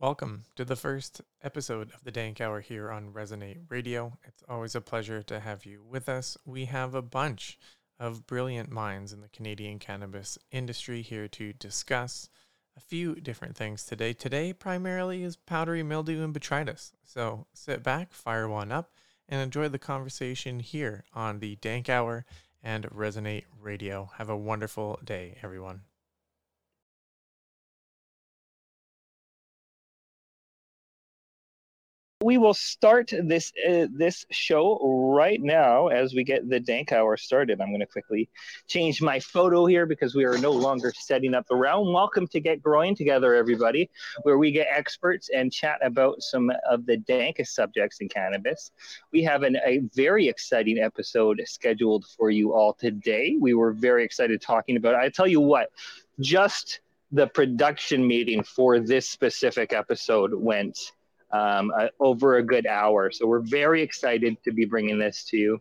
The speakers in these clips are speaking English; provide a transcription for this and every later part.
Welcome to the first episode of the Dank Hour here on Resonate Radio. It's always a pleasure to have you with us. We have a bunch of brilliant minds in the Canadian cannabis industry here to discuss a few different things today. Today, primarily, is powdery mildew and botrytis. So sit back, fire one up, and enjoy the conversation here on the Dank Hour and Resonate Radio. Have a wonderful day, everyone. We will start this uh, this show right now as we get the dank hour started. I'm going to quickly change my photo here because we are no longer setting up around. Welcome to Get Growing Together, everybody, where we get experts and chat about some of the dankest subjects in cannabis. We have an, a very exciting episode scheduled for you all today. We were very excited talking about. It. I tell you what, just the production meeting for this specific episode went um, uh, over a good hour. So we're very excited to be bringing this to you.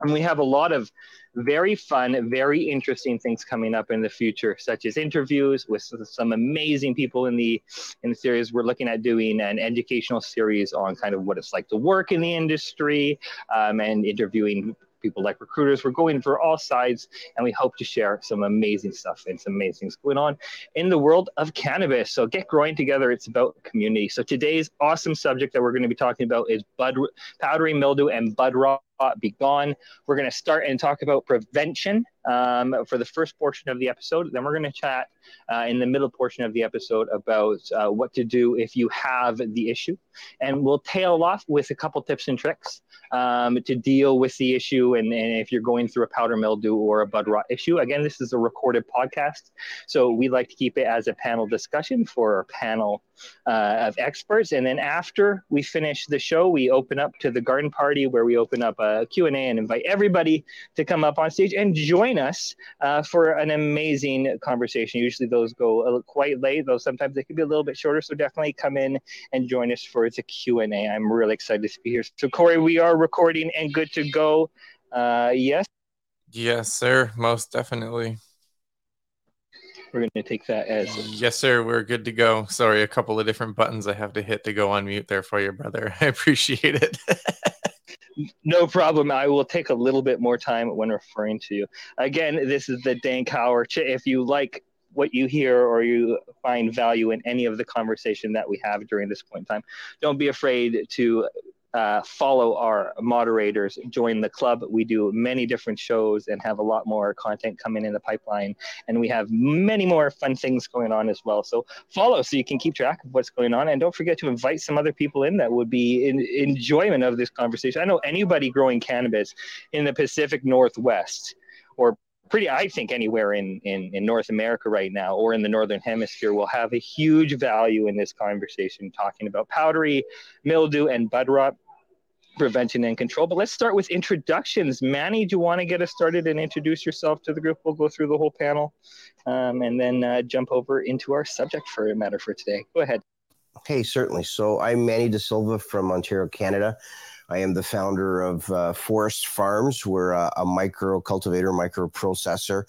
And we have a lot of very fun, very interesting things coming up in the future, such as interviews with some amazing people in the in the series. We're looking at doing an educational series on kind of what it's like to work in the industry um, and interviewing people like recruiters. We're going for all sides, and we hope to share some amazing stuff and some amazing things going on in the world of cannabis. So get growing together. It's about community. So today's awesome subject that we're going to be talking about is bud powdery mildew and bud rot be gone. We're going to start and talk about prevention um, for the first portion of the episode. Then we're going to chat uh, in the middle portion of the episode about uh, what to do if you have the issue. And we'll tail off with a couple tips and tricks um, to deal with the issue. And, and, if you're going through a powder mildew or a bud rot issue, again, this is a recorded podcast. So we'd like to keep it as a panel discussion for our panel uh, of experts. And then after we finish the show, we open up to the garden party where we open up a Q&A and invite everybody to come up on stage and join us uh, for an amazing conversation. Usually those go quite late, though sometimes they can be a little bit shorter. So definitely come in and join us for the Q&A. I'm really excited to be here. So Corey, we are recording and good to go. Uh, yes? Yes, sir. Most definitely we're going to take that as yes sir we're good to go sorry a couple of different buttons i have to hit to go on mute there for you brother i appreciate it no problem. I will take a little bit more time when referring to you. Again this is the Dank hour if you like what you hear or you find value in any of the conversation that we have during this point in time don't be afraid to uh, follow our moderators, join the club. We do many different shows and have a lot more content coming in the pipeline. And we have many more fun things going on as well. So follow so you can keep track of what's going on. And don't forget to invite some other people in that would be in enjoyment of this conversation. I know anybody growing cannabis in the Pacific Northwest or pretty i think anywhere in, in in north america right now or in the northern hemisphere will have a huge value in this conversation talking about powdery mildew and bud rot prevention and control. But let's start with introductions. Manny, do you want to get us started and introduce yourself to the group? We'll go through the whole panel um, and then uh, jump over into our subject for matter for today. Go ahead. Hey, certainly. So I'm Manny De Silva from Ontario, Canada. I am the founder of uh, Forest Farms. We're a, a micro cultivator, micro processor.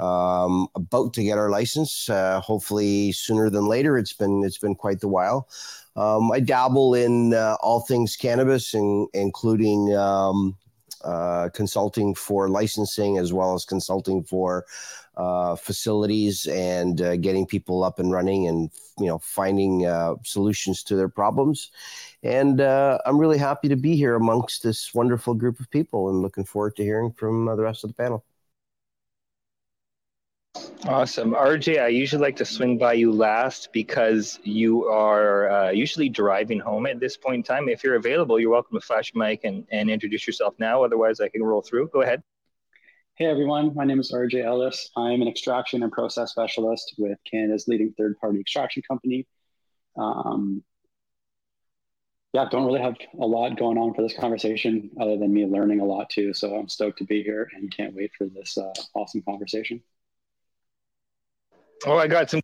Um, about to get our license, uh, hopefully sooner than later. It's been it's been quite the while. Um, I dabble in uh, all things cannabis, in, including um, uh, consulting for licensing as well as consulting for uh, facilities and uh, getting people up and running and you know finding uh, solutions to their problems. And uh, i'm really happy to be here amongst this wonderful group of people and looking forward to hearing from the rest of the panel Awesome. RJ, I usually like to swing by you last because you are uh, usually driving home at this point in time. If you're available, you're welcome to flash mic and, and introduce yourself now. Otherwise, I can roll through. Go ahead. Hey, everyone. My name is RJ Ellis. I'm an extraction and process specialist with Canada's leading third party extraction company. Um, yeah, don't really have a lot going on for this conversation other than me learning a lot too. So I'm stoked to be here and can't wait for this uh, awesome conversation. Oh, I got some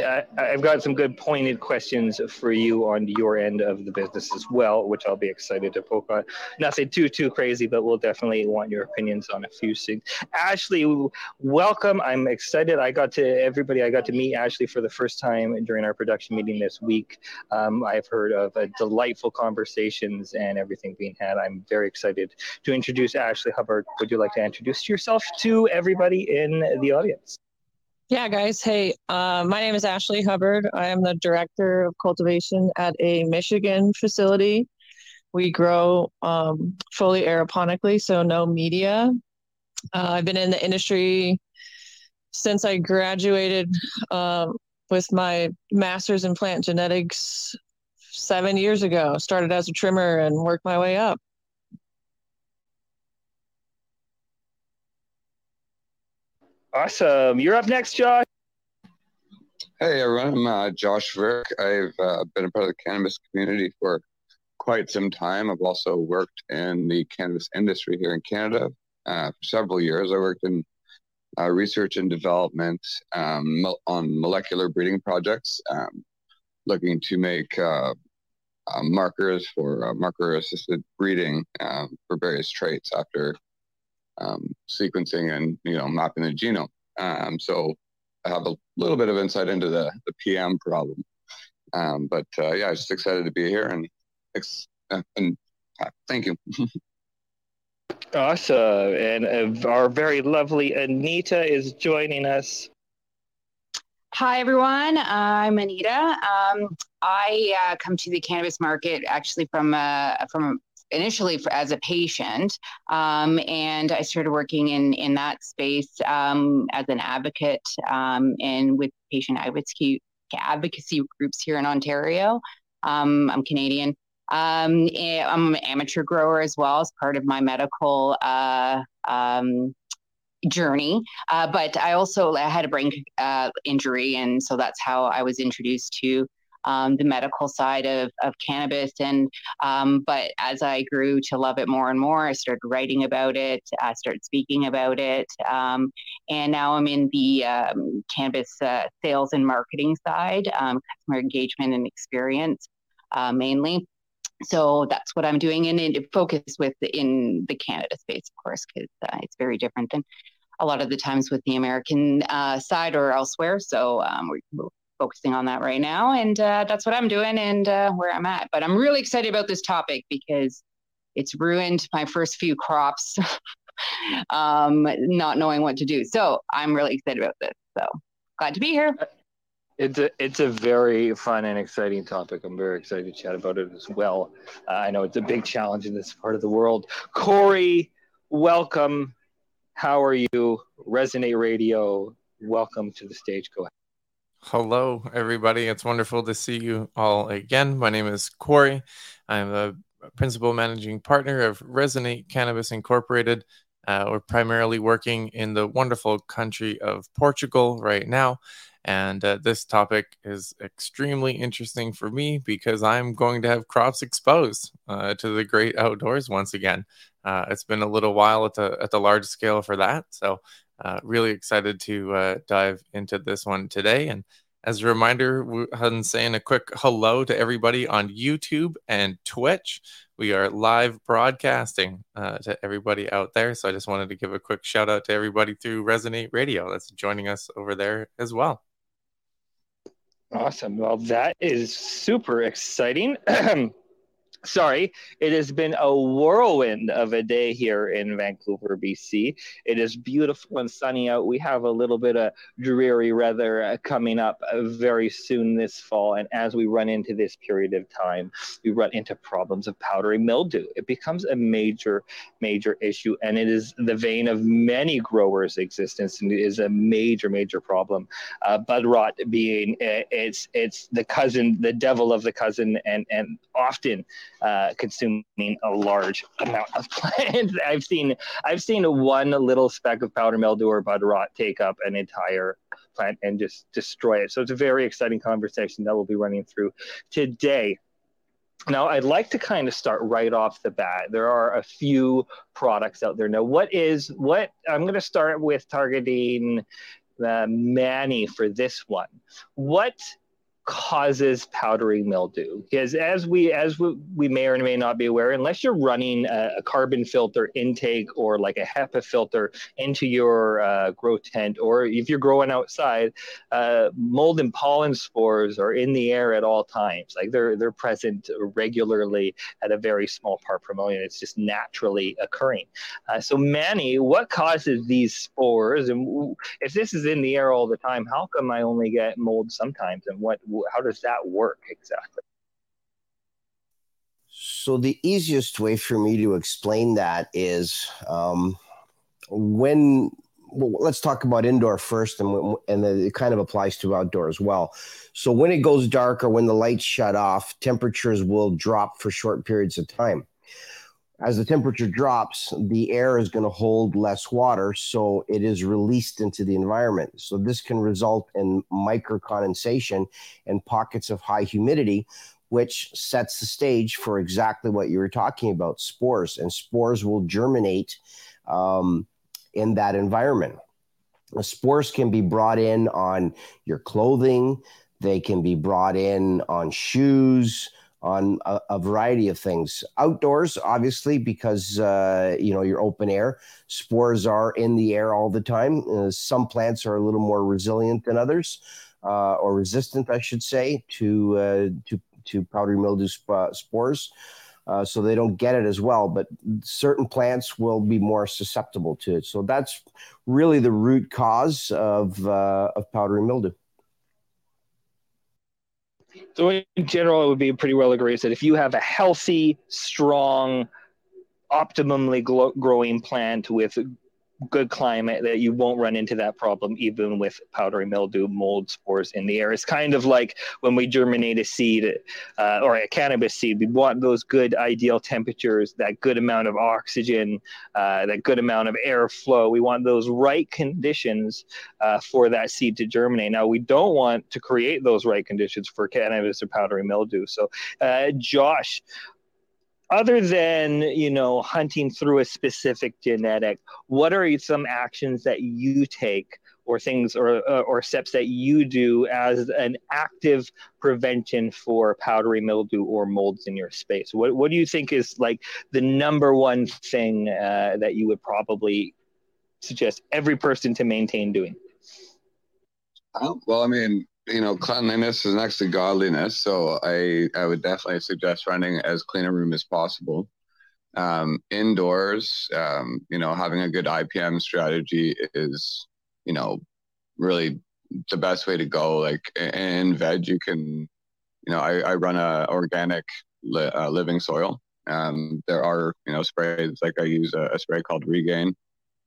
I, I've got some good pointed questions for you on your end of the business as well, which I'll be excited to poke on. Nothing too too crazy, but we'll definitely want your opinions on a few things. Ashley, welcome. I'm excited. I got to everybody. I got to meet Ashley for the first time during our production meeting this week. Um, I've heard of uh, delightful conversations and everything being had. I'm very excited to introduce Ashley Hubbard. Would you like to introduce yourself to everybody in the audience? Yeah, guys. Hey, uh, my name is Ashley Hubbard. I am the director of cultivation at a Michigan facility. We grow um, fully aeroponically, so no media. Uh, I've been in the industry since I graduated uh, with my master's in plant genetics seven years ago. Started as a trimmer and worked my way up. Awesome. You're up next, Josh. Hey, everyone. I'm uh, Josh Virk. I've uh, been a part of the cannabis community for quite some time. I've also worked in the cannabis industry here in Canada uh, for several years. I worked in uh, research and development um, on molecular breeding projects, um, looking to make uh, uh, markers for marker assisted breeding um, for various traits after um, sequencing and you know mapping the genome. Um, so I have a little bit of insight into the the PM problem. Um, but uh, yeah, just excited to be here and uh, and uh, thank you. awesome, and uh, our very lovely Anita is joining us. Hi, everyone. I'm Anita. Um, I uh, come to the cannabis market actually from a, from initially for, as a patient, um, and I started working in in that space um, as an advocate um, and with patient advocacy advocacy groups here in Ontario. Um, I'm Canadian. Um, eh, I'm an amateur grower as well as part of my medical uh, journey. Uh, but I also I had a brain uh, injury, and so that's how I was introduced to um, the medical side of, of cannabis. And um, but as I grew to love it more and more, I started writing about it. I started speaking about it, um, and now I'm in the um, cannabis uh, sales and marketing side, um, customer engagement and experience uh, mainly. So that's what I'm doing, and it focus with in the Canada space, of course, because uh, it's very different than a lot of the times with the American uh, side or elsewhere. So um, we're, focusing on that right now. And uh, that's what I'm doing and uh, where I'm at. But I'm really excited about this topic because it's ruined my first few crops, um, not knowing what to do. So I'm really excited about this. So glad to be here. It's a it's a very fun and exciting topic. I'm very excited to chat about it as well. Uh, I know it's a big challenge in this part of the world. Corey, welcome. How are you? Resonate Radio, welcome to the stage. Go ahead. Hello, everybody. It's wonderful to see you all again. My name is Corey. I'm the principal managing partner of Resonate Cannabis Incorporated. Uh, we're primarily working in the wonderful country of Portugal right now. And uh, this topic is extremely interesting for me because I'm going to have crops exposed uh, to the great outdoors once again. Uh, it's been a little while at the at the large scale for that, so uh, really excited to uh, dive into this one today. And as a reminder, we're saying a quick hello to everybody on YouTube and Twitch. We are live broadcasting uh, to everybody out there. So I just wanted to give a quick shout out to everybody through Resonate Radio that's joining us over there as well. Awesome. Well, that is super exciting. sorry, it has been a whirlwind of a day here in Vancouver, BC. It is beautiful and sunny out. We have a little bit of dreary weather uh, coming up uh, very soon this fall. And as we run into this period of time, we run into problems of powdery mildew. It becomes a major, major issue. And it is the vein of many growers' existence and it is a major, major problem. Uh, bud rot being uh, it's it's the cousin, the devil of the cousin, and and often uh, consuming a large amount of plants. I've seen I've seen one little speck of powder mildew or bud rot take up an entire plant and just destroy it. So it's a very exciting conversation that we'll be running through today. Now, I'd like to kind of start right off the bat. There are a few products out there. Now, what is what I'm going to start with targeting uh, Manny for this one. What causes powdery mildew. Because as we as we, we may or may not be aware unless you're running a, a carbon filter intake or like a HEPA filter into your uh, grow tent or if you're growing outside uh, mold and pollen spores are in the air at all times. Like they're they're present regularly at a very small part per million. It's just naturally occurring. Uh, so manny what causes these spores? And if this is in the air all the time how come i only get mold sometimes? And what how does that work exactly? So the easiest way for me to explain that is um, when well, let's talk about indoor first, and and it kind of applies to outdoor as well. So when it goes dark or when the lights shut off, temperatures will drop for short periods of time as the temperature drops, the air is going to hold less water, so it is released into the environment. So this can result in microcondensation and pockets of high humidity, which sets the stage for exactly what you were talking about spores. And spores will germinate um, in that environment. The spores can be brought in on your clothing, they can be brought in on shoes on a, a, variety of things. Outdoors, obviously, because uh, you know you're open air. Spores are in the air all the time. Uh, some plants are a little more resilient than others, uh, or resistant, I should say, to uh, to to powdery mildew sp- spores. Uh, so they don't get it as well, but certain plants will be more susceptible to it. So that's really the root cause of uh, of powdery mildew. So in general, it would be pretty well agreed that if you have a healthy, strong, optimally growing plant with good climate that you won't run into that problem even with powdery mildew mold spores in the air. It's kind of like when we germinate a seed uh, or a cannabis seed we want those good ideal temperatures that good amount of oxygen uh, that good amount of airflow we want those right conditions uh, for that seed to germinate. Now we don't want to create those right conditions for cannabis or powdery mildew. So uh, josh other than you know hunting through a specific genetic what are some actions that you take or things or uh, or steps that you do as an active prevention for powdery mildew or molds in your space? What, what do you think is like the number one thing uh, that you would probably suggest every person to maintain doing? Oh, well i mean you know, cleanliness is next to godliness. So I, I would definitely suggest running as clean a room as possible. Um, indoors, um, you know, having a good IPM strategy is, you know, really the best way to go. Like in veg, you can, you know, I, I run a organic li- uh, living soil. Um, there are, you know, sprays like I use a, a spray called Regain.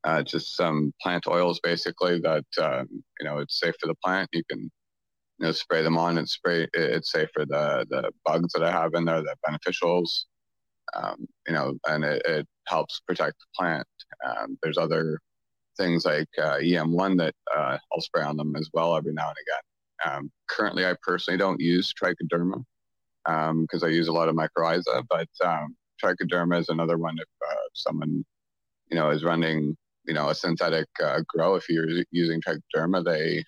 Uh, just some plant oils basically that um, you know it's safe for the plant. You can you know spray them on and spray it's safe for the the bugs that I have in there, the beneficials. Um, you know, and it, it, helps protect the plant. Um, there's other things like uh, EM1 that uh, I'll spray on them as well every now and again. Um, currently, I personally don't use trichoderma because um, I use a lot of mycorrhiza, but um, trichoderma is another one if uh, someone, you know, is running, you know, a synthetic uh, grow. If you're using trichoderma, they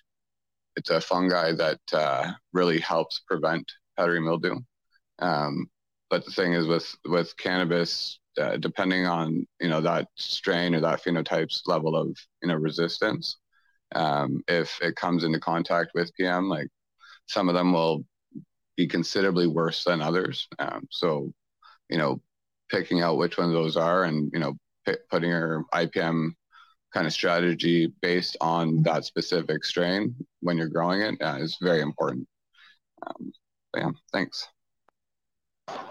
it's a fungi that uh, really helps prevent powdery mildew. Um, but the thing is, with with cannabis, uh, depending on you know that strain or that phenotype's level of you know resistance, um, if it comes into contact with PM, like some of them will be considerably worse than others. Um, so, you know, picking out which ones those are, and you know, p- putting your IPM kind of strategy based on that specific strain when you're growing it uh, is very important. Um, yeah, thanks.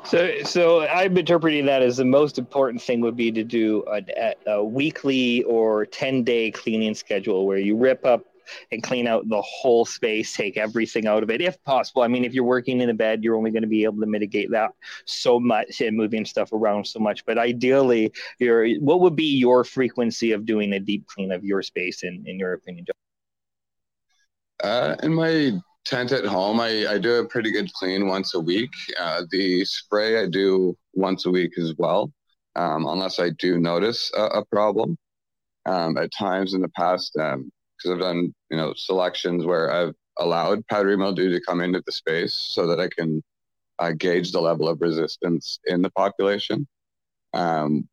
So, so I'm interpreting that as the most important thing would be to do a, a weekly or 10 day cleaning schedule where you rip up and clean out the whole space, take everything out of it if possible. I mean, if you're working in a bed, you're only going to be able to mitigate that so much and moving stuff around so much. But ideally, your what would be your frequency of doing a deep clean of your space in, in your opinion, Uh, in my tent at home, I, I do a pretty good clean once a week. Uh, the spray I do once a week as well, um, unless I do notice a, a problem. Um, at times in the past, um, because I've done you know selections where I've allowed powdery mildew to come into the space so that I can uh, gauge the level of resistance in the population. Um,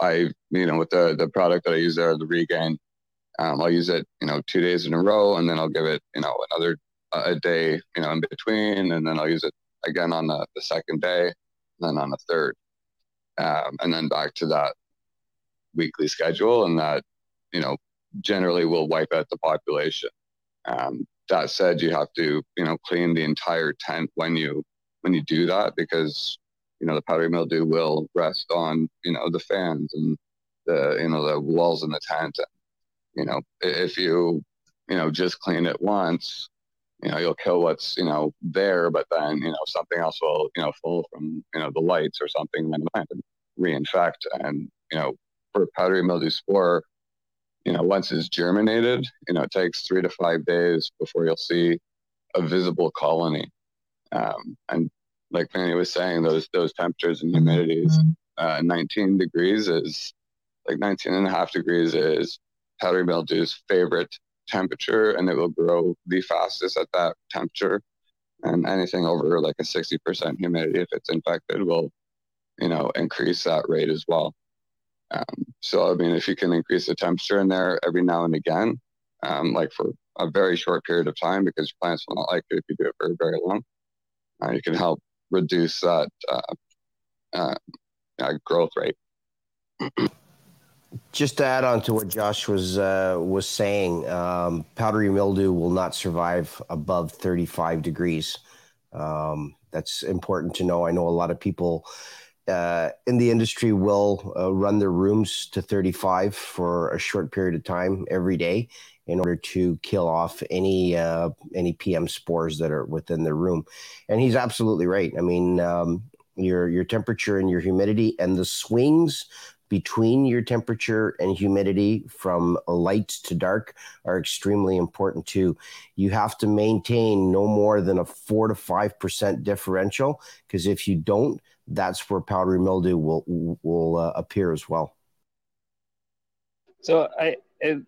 I you know with the the product that I use there, the Regain, um, I'll use it you know two days in a row, and then I'll give it you know another uh, a day you know in between, and then I'll use it again on the, the second day, and then on the third, um, and then back to that weekly schedule, and that you know generally will wipe out the population. Um, that said, you have to you know clean the entire tent when you when you do that because you know the powdery mildew will rest on you know the fans and the you know the walls in the tent. And, you know if you you know just clean it once, you know you'll kill what's you know there, but then you know something else will you know fall from you know the lights or something and reinfect. And you know for powdery mildew spore, you know, once it's germinated, you know, it takes three to five days before you'll see a visible colony. Um, and like Manny was saying, those those temperatures and humidities, uh, 19 degrees is like 19 and a half degrees is powdery mildew's favorite temperature, and it will grow the fastest at that temperature. And anything over like a 60% humidity, if it's infected, will, you know, increase that rate as well. Um, so, I mean, if you can increase the temperature in there every now and again, um, like for a very short period of time, because plants will not like it if you do it for very long, uh, you can help reduce that uh, uh, growth rate. Just to add on to what Josh was uh, was saying, um, powdery mildew will not survive above 35 degrees. Um, that's important to know. I know a lot of people uh, in the industry will uh, run their rooms to 35 for a short period of time every day in order to kill off any uh, any PM spores that are within the room. And he's absolutely right. I mean, um, your your temperature and your humidity and the swings between your temperature and humidity from light to dark are extremely important too. You have to maintain no more than a four to five percent differential because if you don't, that's where powdery mildew will will uh, appear as well. So I, I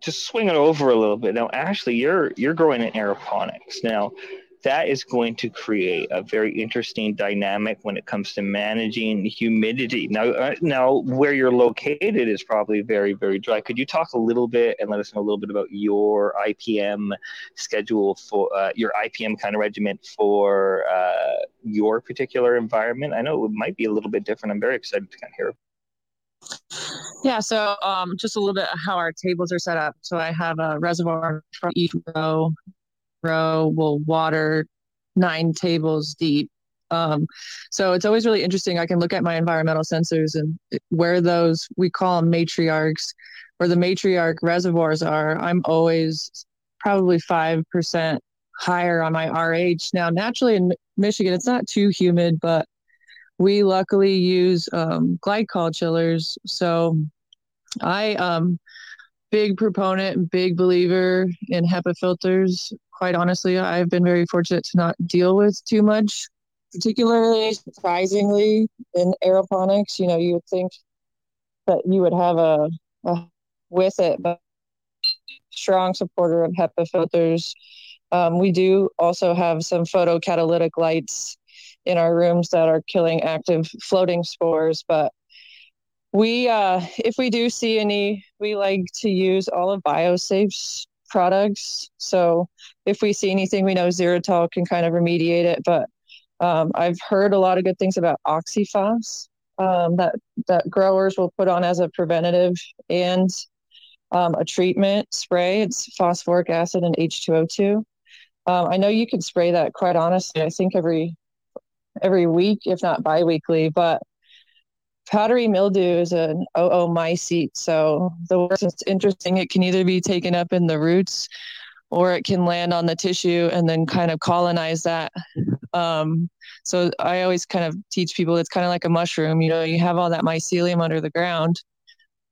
just swing it over a little bit now. Ashley, you're you're growing in aeroponics now that is going to create a very interesting dynamic when it comes to managing humidity. Now, uh, now where you're located is probably very, very dry. Could you talk a little bit and let us know a little bit about your IPM schedule for uh, your IPM kind of regiment for uh, your particular environment? I know it might be a little bit different. I'm very excited to kind of hear. Yeah, so um, just a little bit how our tables are set up. So I have a reservoir from each row row will water nine tables deep. Um, so it's always really interesting. I can look at my environmental sensors and where those we call them matriarchs, where the matriarch reservoirs are. I'm always probably five percent higher on my RH. Now, naturally in Michigan, it's not too humid, but we luckily use um, glycol chillers. So I um big proponent, big believer in HEPA filters quite honestly, I've been very fortunate to not deal with too much, particularly surprisingly in aeroponics. You know, you would think that you would have a, a with it, but strong supporter of HEPA filters. Um, we do also have some photocatalytic lights in our rooms that are killing active floating spores, but we uh, if we do see any we like to use all of BioSafe's products. So if we see anything, we know ZeroTol can kind of remediate it. But um, I've heard a lot of good things about OxiPhos um, that that growers will put on as a preventative and um, a treatment spray. It's phosphoric acid and H2O2. Um, I know you can spray that quite honestly. I think every every week, if not biweekly, but powdery mildew is an oomycete. So the worst it's interesting, it can either be taken up in the roots or it can land on the tissue and then kind of colonize that. Um, so I always kind of teach people it's kind of like a mushroom. You know, you have all that mycelium under the ground.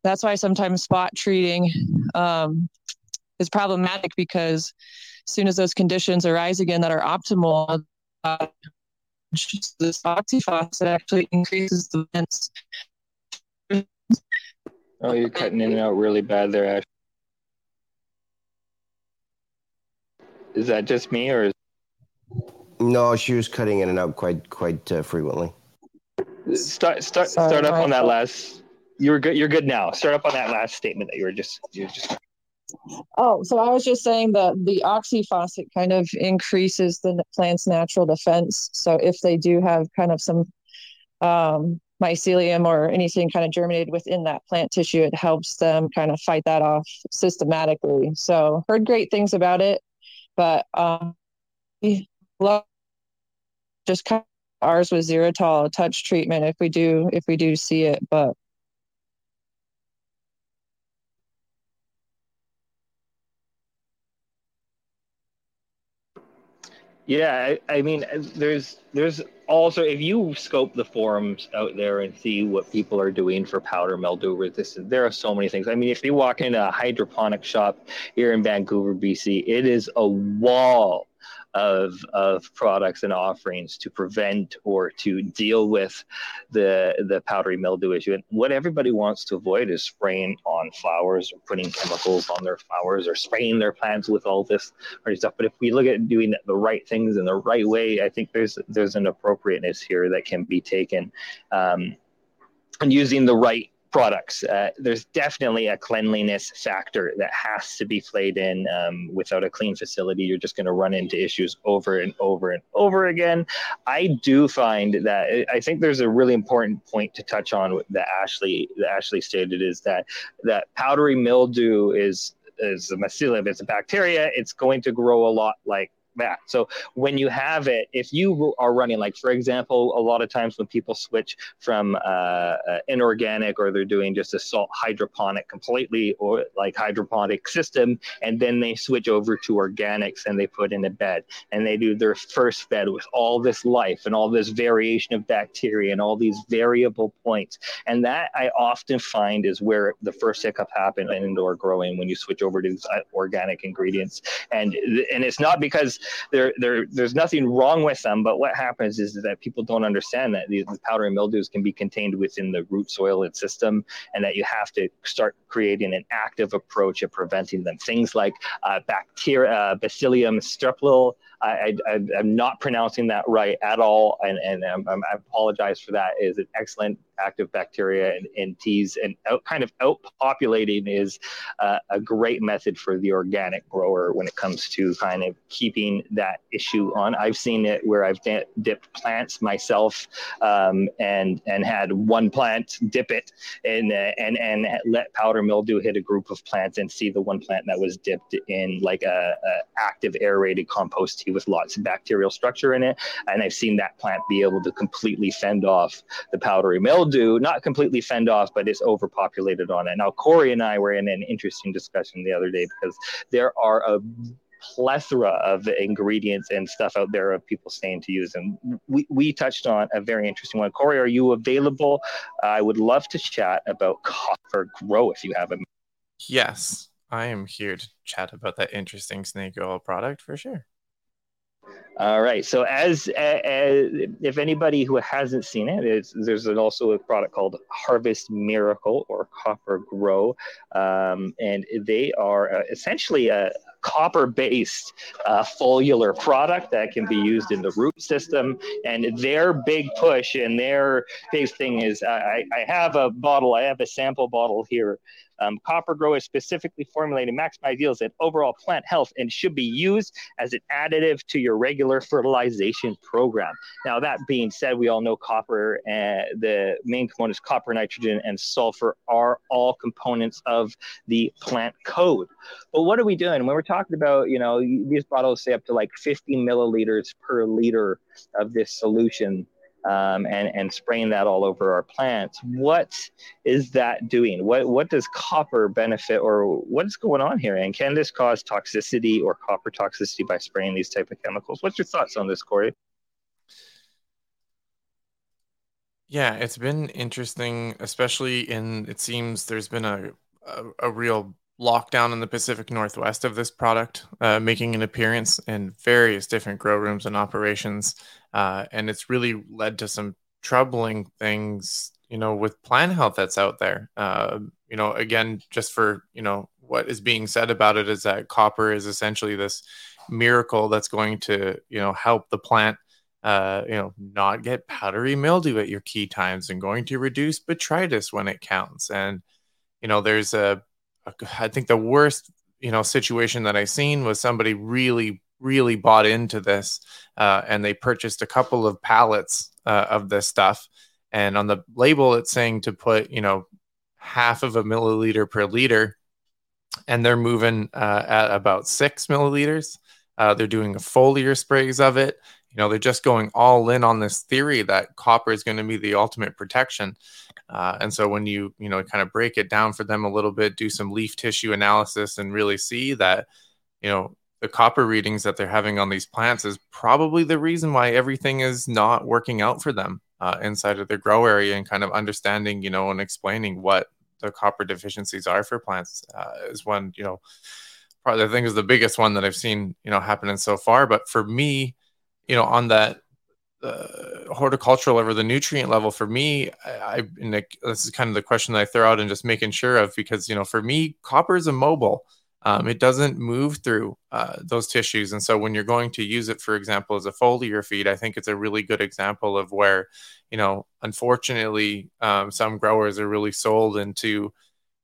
That's why sometimes spot treating um, is problematic because as soon as those conditions arise again that are optimal, uh, this OxiPhos actually increases the vents. Oh, you're cutting in and out really bad there, Ash. is that just me or? Is... No, she was cutting in and out quite quite uh, frequently. Start start Sorry, start up on that last. You're good. You're good now. Start up on that last statement that you were just you were just. Oh, so I was just saying that the oxyphosphate kind of increases the plant's natural defense. So if they do have kind of some um, mycelium or anything kind of germinated within that plant tissue, it helps them kind of fight that off systematically. So heard great things about it, but um, just kind of ours was ZeroTol touch treatment if we do if we do see it, but Yeah, I, I, mean, uh, there's there's also if you scope the forums out there and see what people are doing for powder mildew resistance, there are so many things. I mean, if you walk into a hydroponic shop here in Vancouver, BC, it is a wall of of products and offerings to prevent or to deal with the the powdery mildew issue. And what everybody wants to avoid is spraying on flowers or putting chemicals on their flowers or spraying their plants with all this stuff. But if we look at doing the right things in the right way, I think there's there's an appropriateness here that can be taken. Um, and using the right products. Uh, there's definitely a cleanliness factor that has to be played in. Um, without a clean facility, you're just going to run into issues over and over and over again. I do find that I think there's a really important point to touch on that Ashley that Ashley stated is that that powdery mildew is is a mycelium. It's a bacteria. It's going to grow a lot like that. So when you have it, if you are running, like for example, a lot of times when people switch from uh, uh, inorganic or they're doing just a salt hydroponic completely or like hydroponic system, and then they switch over to organics and they put in a bed and they do their first bed with all this life and all this variation of bacteria and all these variable points. And that I often find is where the first hiccup happens in indoor growing when you switch over to these uh, organic ingredients. And and it's not because there, there, there's nothing wrong with them. But what happens is that people don't understand that these powdery mildews can be contained within the root soil and system, and that you have to start creating an active approach at preventing them. Things like uh, bacteria, uh, Bacillium strepsil. I, am not pronouncing that right at all, and, and I apologize for that. Is an excellent active bacteria and, teas and out, kind of outpopulating is uh, a great method for the organic grower when it comes to kind of keeping that issue on. I've seen it where I've dipped plants myself um, and and had one plant dip it and uh, and and let powder mildew hit a group of plants and see the one plant that was dipped in like a, a active aerated compost tea with lots of bacterial structure in it, and I've seen that plant be able to completely fend off the powdery mildew do not completely fend off, but it's overpopulated on it. Now, Corey and I were in an interesting discussion the other day because there are a plethora of ingredients and stuff out there of people saying to use and we, we touched on a very interesting one. Corey are you available? I would love to chat about copper grow if you have a yes i am here to chat about that interesting snake oil product for sure all right. So, as, as if anybody who hasn't seen it, there's also a product called Harvest Miracle or Copper Grow, um, and they are uh, essentially a copper-based uh, foliar product that can be used in the root system. And their big push and their big thing is, I, I have a bottle, I have a sample bottle here um, copper grow is specifically formulated to maximize yields and overall plant health and should be used as an additive to your regular fertilization program. Now, that being said, we all know copper and uh, the main components, copper, nitrogen, and sulfur, are all components of the plant code. But what are we doing? When we're talking about, you know, these bottles say up to like 50 milliliters per liter of this solution um, and, and spraying that all over our plants. What is that doing? What, what does copper benefit or what's going on here? And can this cause toxicity or copper toxicity by spraying these type of chemicals? What's your thoughts on this, Corey? Yeah, it's been interesting, especially in it seems there's been a, a, a real lockdown in the Pacific Northwest of this product, uh, making an appearance in various different grow rooms and operations. Uh, and it's really led to some troubling things, you know, with plant health that's out there. Uh, you know, again, just for, you know, what is being said about it is that copper is essentially this miracle that's going to you know help the plant uh, you know not get powdery mildew at your key times and going to reduce botrytis when it counts and you know there's a, a I think the worst you know situation that I've seen was somebody really really bought into this uh, and they purchased a couple of pallets uh, of this stuff. And on the label it's saying to put you know half of a milliliter per liter. And they're moving uh, at about six milliliters. Uh, they're doing foliar sprays of it. You know they're just going all in on this theory that copper is going to be the ultimate protection. Uh, and so when you you know kind of break it down for them a little bit do some leaf tissue analysis and really see that you know the copper readings that they're having on these plants is probably the reason why everything is not working out for them uh, inside of their grow area and kind of understanding you know and explaining what the copper deficiencies are for plants uh, is one you know probably i think is the biggest one that i've seen you know happening so far but for me you know on that uh, horticultural level, the nutrient level for me, I, I this is kind of the question that I throw out and just making sure of because you know for me, copper is immobile. Um, it doesn't move through uh, those tissues, and so when you're going to use it, for example, as a foliar feed, I think it's a really good example of where, you know, unfortunately, um, some growers are really sold into,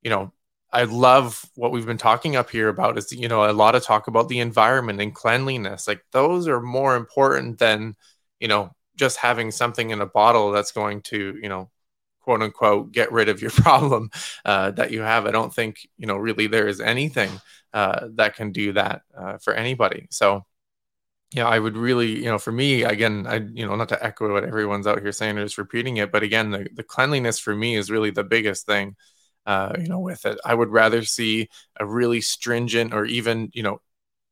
you know, I love what we've been talking up here about is you know a lot of talk about the environment and cleanliness. Like those are more important than you know, just having something in a bottle that's going to, you know, quote unquote, get rid of your problem uh, that you have. I don't think, you know, really there is anything uh, that can do that uh, for anybody. So, yeah, I would really, you know, for me, again, I, you know, not to echo what everyone's out here saying or just repeating it, but again, the, the cleanliness for me is really the biggest thing, uh, you know, with it. I would rather see a really stringent or even, you know,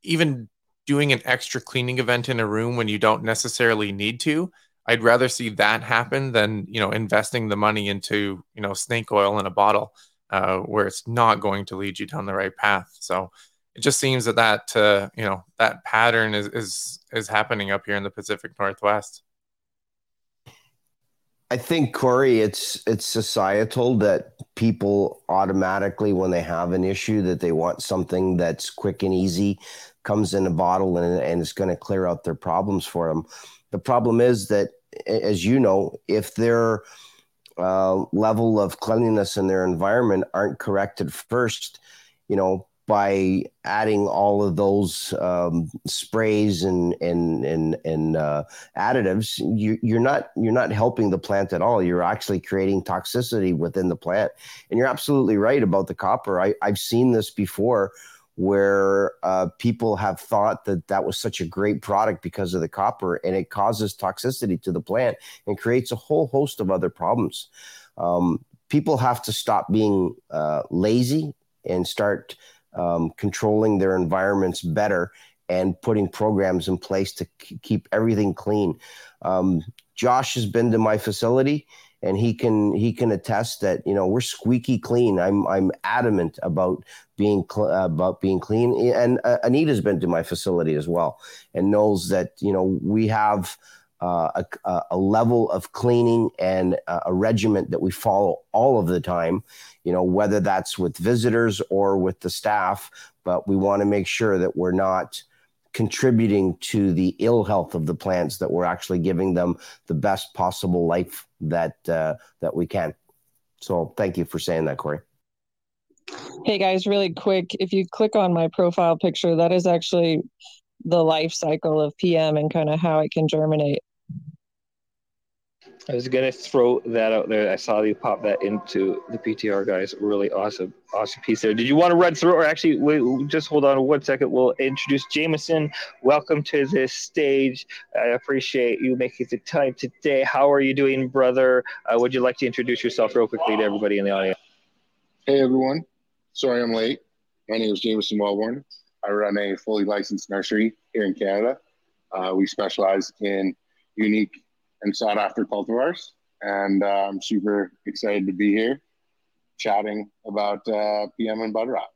even doing an extra cleaning event in a room when you don't necessarily need to i'd rather see that happen than you know investing the money into you know snake oil in a bottle uh, where it's not going to lead you down the right path so it just seems that that uh, you know that pattern is is is happening up here in the pacific northwest I think Corey, it's it's societal that people automatically, when they have an issue, that they want something that's quick and easy, comes in a bottle and, and it's going to clear out their problems for them. The problem is that, as you know, if their uh, level of cleanliness in their environment aren't corrected first, you know, by adding all of those um, sprays and and and, and uh, additives, you, you're not you're not helping the plant at all. You're actually creating toxicity within the plant. And you're absolutely right about the copper. I, I've seen this before where uh, people have thought that that was such a great product because of the copper, and it causes toxicity to the plant and creates a whole host of other problems. Um, people have to stop being uh, lazy and start um, controlling their environments better and putting programs in place to k- keep everything clean. Um, Josh has been to my facility and he can he can attest that you know we're squeaky clean. I'm I'm adamant about being cl- about being clean. And uh, Anita's been to my facility as well and knows that you know we have. Uh, a, a, level of cleaning and a regiment that we follow all of the time, you know, whether that's with visitors or with the staff, but we want to make sure that we're not contributing to the ill health of the plants that we're actually giving them the best possible life that uh, that we can. So thank you for saying that, Corey. Hey guys, really quick, if you click on my profile picture, that is actually the life cycle of PM and kind of how it can germinate. I was gonna throw that out there. I saw you pop that into the PTR, guys. Really awesome, awesome piece there. Did you want to run through, or actually, wait, just hold on one second. We'll introduce Jameson. Welcome to this stage. I appreciate you making the time today. How are you doing, brother? Uh, would you like to introduce yourself real quickly to everybody in the audience? Hey, everyone. Sorry I'm late. My name is Jameson Wellborn. I run a fully licensed nursery here in Canada. Uh, we specialize in unique and sought after cultivars. And uh, I'm super excited to be here chatting about uh, PM and bud rot.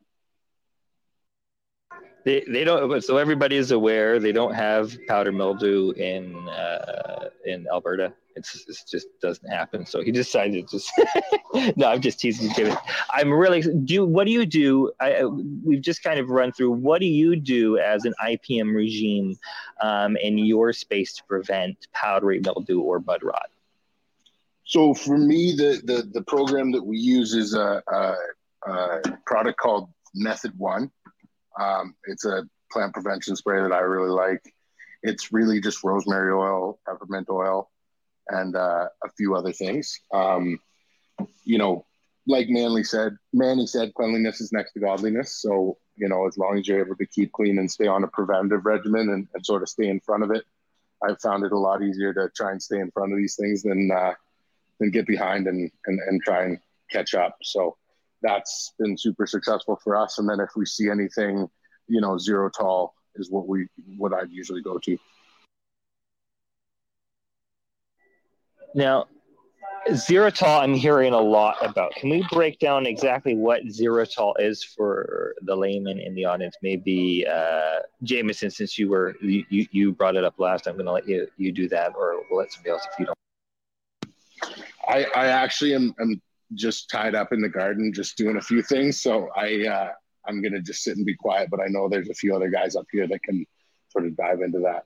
they, they don't. So everybody is aware they don't have powder mildew in uh, in Alberta. It's it just doesn't happen. So he decided to just. no, I'm just teasing you. I'm really do. What do you do? I, we've just kind of run through. What do you do as an IPM regime um, in your space to prevent powdery mildew or bud rot? So for me, the the, the program that we use is a, a, a product called Method One. Um, it's a plant prevention spray that I really like. It's really just rosemary oil, peppermint oil, and uh, a few other things. Um, you know, like Manly said, Manny said, cleanliness is next to godliness. So you know, as long as you're able to keep clean and stay on a preventative regimen and, and sort of stay in front of it, I've found it a lot easier to try and stay in front of these things than uh, then get behind and, and, and try and catch up. So that's been super successful for us. And then if we see anything, you know, ZeroTol is what we what I'd usually go to. Now, ZeroTol, I'm hearing a lot about. Can we break down exactly what ZeroTol is for the layman in the audience? Maybe uh, Jameson, since you were you, you brought it up last, I'm going to let you you do that, or we'll let somebody else if you don't. I, I actually am, am just tied up in the garden, just doing a few things. So I, uh, I'm going to just sit and be quiet, but I know there's a few other guys up here that can sort of dive into that.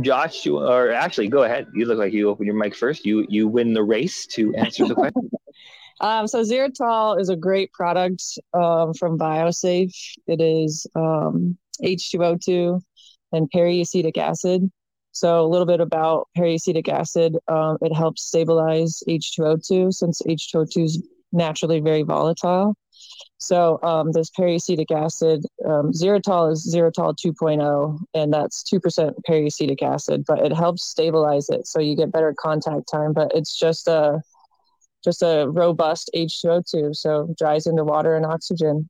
Josh, or actually, go ahead. You look like you open your mic first. You you win the race to answer the question. um, so ZeroTol is a great product um, from BioSafe. It is um, H2O2 and peracetic acid. So a little bit about peracetic acid. Um, it helps stabilize H2O2 since H2O2 is naturally very volatile. So um, this peracetic acid, um, is ZeroTol 2.0, and that's 2% peracetic acid, but it helps stabilize it. So you get better contact time, but it's just a, just a robust H2O2. So dries into water and oxygen.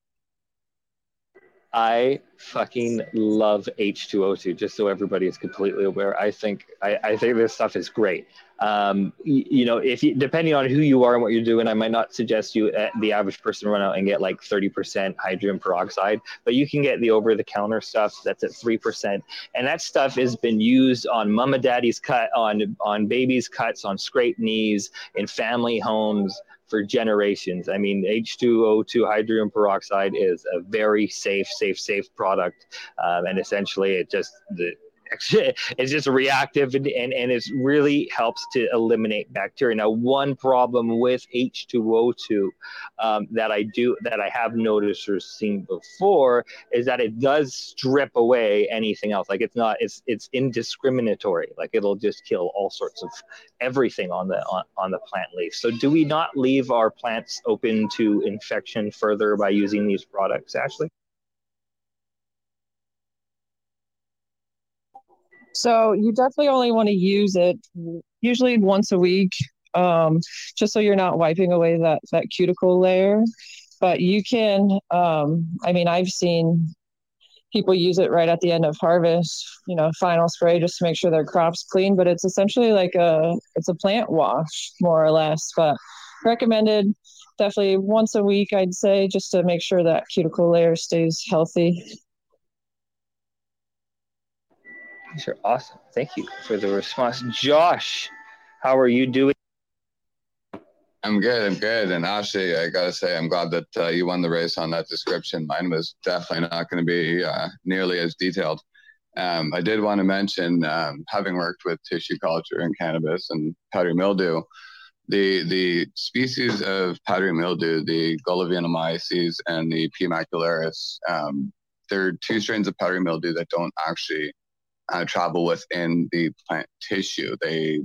I fucking love H2O2. Just so everybody is completely aware, I think I, I think this stuff is great. Um, you, you, know, if you, depending on who you are and what you're doing, I might not suggest you uh, the average person run out and get like 30% hydrogen peroxide, but you can get the over-the-counter stuff that's at three percent, and that stuff has been used on mom and daddy's cut on on babies' cuts on scraped knees in family homes for generations. I mean, H2O2 hydrogen peroxide is a very safe, safe, safe product. Um, and essentially, it just, the, it's just reactive and, and, and it really helps to eliminate bacteria. Now, one problem with H2O2 um, that I do that I have noticed or seen before is that it does strip away anything else. Like it's not it's it's indiscriminatory. Like it'll just kill all sorts of everything on the on, on the plant leaf. So do we not leave our plants open to infection further by using these products, Ashley? So you definitely only want to use it usually once a week, um, just so you're not wiping away that that cuticle layer. But you can, um, I mean, I've seen people use it right at the end of harvest, you know, final spray just to make sure their crop's clean. But it's essentially like a it's a plant wash more or less. But recommended definitely once a week, I'd say, just to make sure that cuticle layer stays healthy. These are awesome. Thank you for the response. Josh, how are you doing? I'm good. I'm good. And actually, I got to say, I'm glad that uh, you won the race on that description. Mine was definitely not going to be uh, nearly as detailed. Um, I did want to mention, um, having worked with tissue culture and cannabis and powdery mildew, the the species of powdery mildew, the Golovinomyces and the P. macularis, um, they're two strains of powdery mildew that don't actually uh, travel within the plant tissue. They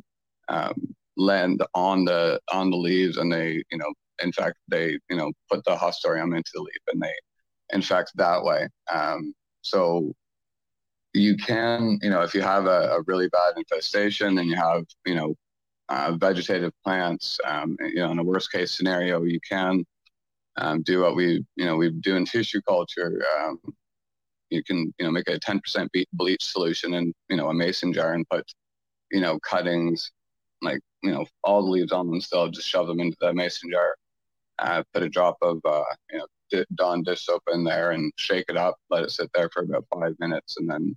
um, land on the on the leaves, and they you know in fact they you know put the haustorium into the leaf, and they infect that way. Um, so you can you know if you have a, a really bad infestation and you have you know uh, vegetative plants, um, you know in a worst case scenario you can um, do what we you know we do in tissue culture um, you can you know make a 10% bleach solution in you know a mason jar and put you know cuttings like you know all the leaves on them still just shove them into the mason jar. Uh, put a drop of uh, you know Dawn dish soap in there and shake it up, let it sit there for about five minutes, and then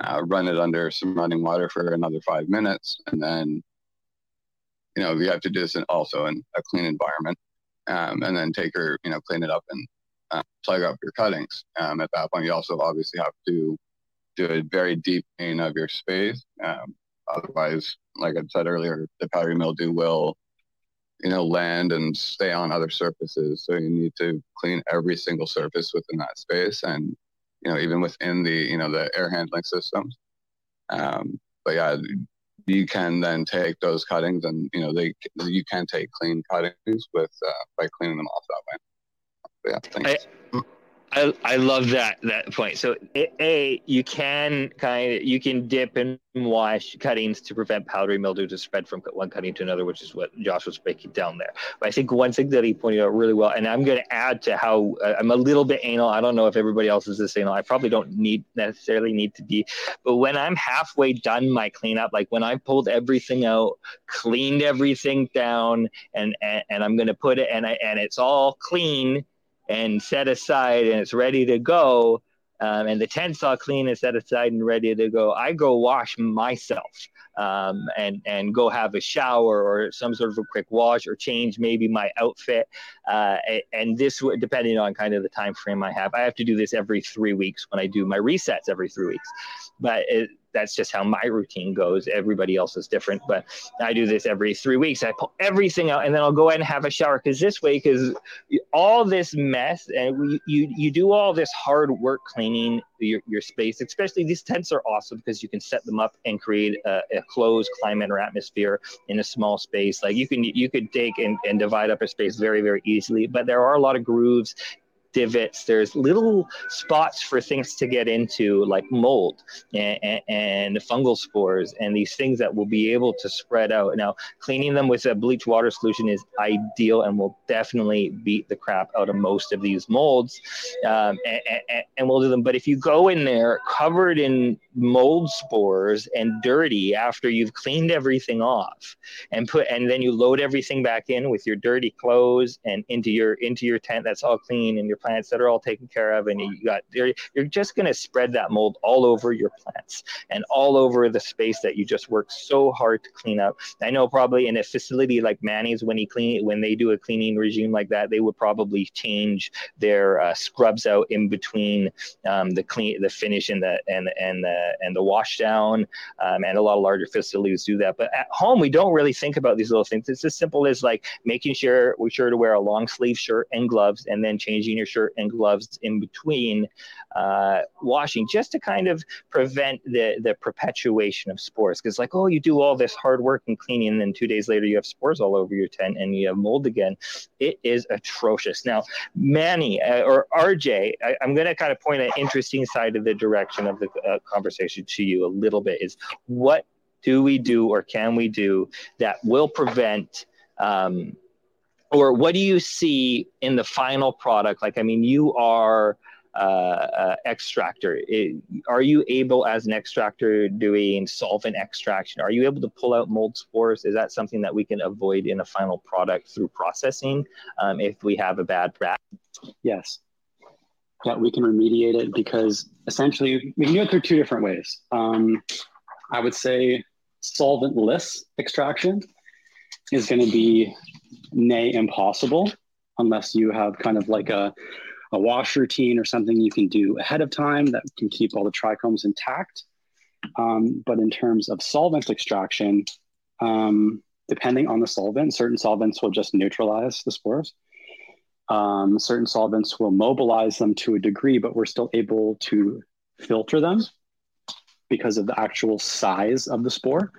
uh, run it under some running water for another five minutes, and then you know you have to do this in also in a clean environment, um, and then take her, you know, clean it up and uh, plug up your cuttings. Um, at that point, you also obviously have to do a very deep clean of your space. Um, otherwise, like I said earlier, the powdery mildew will, you know, land and stay on other surfaces. So you need to clean every single surface within that space, and you know, even within the you know the air handling systems. Um, but yeah, you can then take those cuttings and you know they you can take clean cuttings with uh, by cleaning them off that way. Yeah. I, I, I love that that point. So a you can kind of you can dip and wash cuttings to prevent powdery mildew to spread from one cutting to another, which is what Josh was breaking down there. But I think one thing that he pointed out really well, and I'm going to add to how uh, I'm a little bit anal. I don't know if everybody else is this anal. I probably don't need necessarily need to be, but when I'm halfway done my cleanup, like when I pulled everything out, cleaned everything down, and and, and I'm going to put it and I and it's all clean and set aside and it's ready to go um, and the tent's all clean and set aside and ready to go. I go wash myself um, and and go have a shower or some sort of a quick wash or change maybe my outfit uh, and this depending on kind of the time frame i have i have to do this every three weeks when i do my resets every three weeks. But it, that's just how my routine goes. Everybody else is different, but I do this every three weeks. I pull everything out and then I'll go ahead and have a shower because this way, because all this mess and we, you you do all this hard work cleaning your, your space. Especially these tents are awesome because you can set them up and create a, a, closed climate or atmosphere in a small space. Like you can you could take and, and divide up a space very very easily. But there are a lot of grooves divots. There's little spots for things to get into, like mold and, and, fungal spores, and these things that will be able to spread out. Now, cleaning them with a bleach water solution is ideal and will definitely beat the crap out of most of these molds. Um, and, and, and we'll do them. But if you go in there covered in mold spores and dirty after you've cleaned everything off and put and then you load everything back in with your dirty clothes and into your into your tent that's all clean and your plants that are all taken care of and you got you're, you're just going to spread that mold all over your plants and all over the space that you just worked so hard to clean up i know probably in a facility like manny's when he clean when they do a cleaning regime like that they would probably change their uh, scrubs out in between um, the clean the finish and the and and the and the wash down. Um, and a lot of larger facilities do that. But at home, we don't really think about these little things. It's as simple as like making sure we're sure to wear a long sleeve shirt and gloves, and then changing your shirt and gloves in between uh, washing, just to kind of prevent the the perpetuation of spores. Because like, oh, you do all this hard work and cleaning, and then two days later you have spores all over your tent and you have mold again. It is atrocious. Now, Manny uh, or RJ, I, am going to kind of point an interesting side of the direction of the uh, conversation to you a little bit is what do we do or can we do that will prevent um, or what do you see in the final product? Like i mean you are uh, uh, extractor. It, are you able as an extractor doing solvent extraction? Are you able to pull out mold spores? Is that something that we can avoid in a final product through processing um, if we have a bad rat yes. Yeah, we can remediate it because essentially we can do it through two different ways. Um, I would say solventless extraction is going to be nay impossible unless you have kind of like a, a wash routine or something you can do ahead of time that can keep all the trichomes intact. Um, but in terms of solvent extraction, um, depending on the solvent, certain solvents will just neutralize the spores. Um, certain solvents will mobilize them to a degree, but we're still able to filter them because of the actual size of the spore.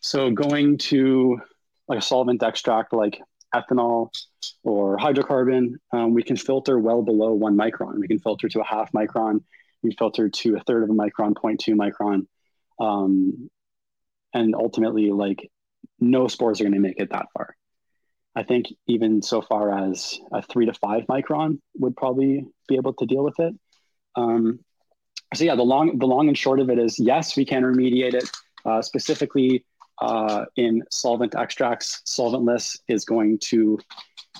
So going to like a solvent extract like ethanol or hydrocarbon, um, we can filter well below one micron. We can filter to a half micron. We filter to a third of a micron, 0.2 micron. Um, and ultimately, like no spores are going to make it that far. I think even so far as a three to five micron would probably be able to deal with it. Um, so yeah, the long the long and short of it is yes, we can remediate it. Uh, specifically uh, in solvent extracts, solventless is going to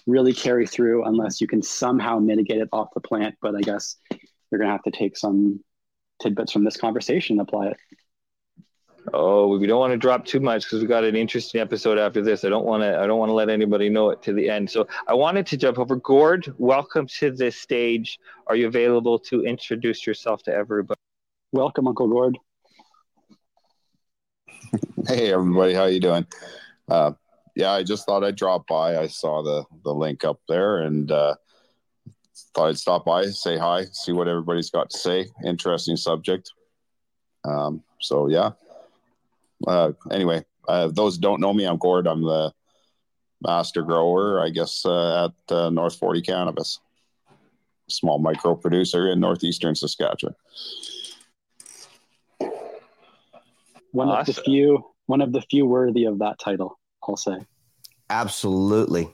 really carry through unless you can somehow mitigate it off the plant. But I guess you're going to have to take some tidbits from this conversation and apply it. Oh, we don't want to drop too much because we got an interesting episode after this. I don't want to. I don't want to let anybody know it to the end. So I wanted to jump over. Gord, welcome to this stage. Are you available to introduce yourself to everybody? Welcome, Uncle Gord. Hey, everybody. How you doing? Uh, yeah, I just thought I'd drop by. I saw the the link up there and uh, thought I'd stop by, say hi, see what everybody's got to say. Interesting subject. Um, so yeah, uh, anyway, uh, those don't know me, I'm Gord. I'm the master grower, I guess, uh, at uh, North 40 Cannabis, small micro producer in northeastern Saskatchewan. One awesome. of the few, one of the few worthy of that title, I'll say. Absolutely.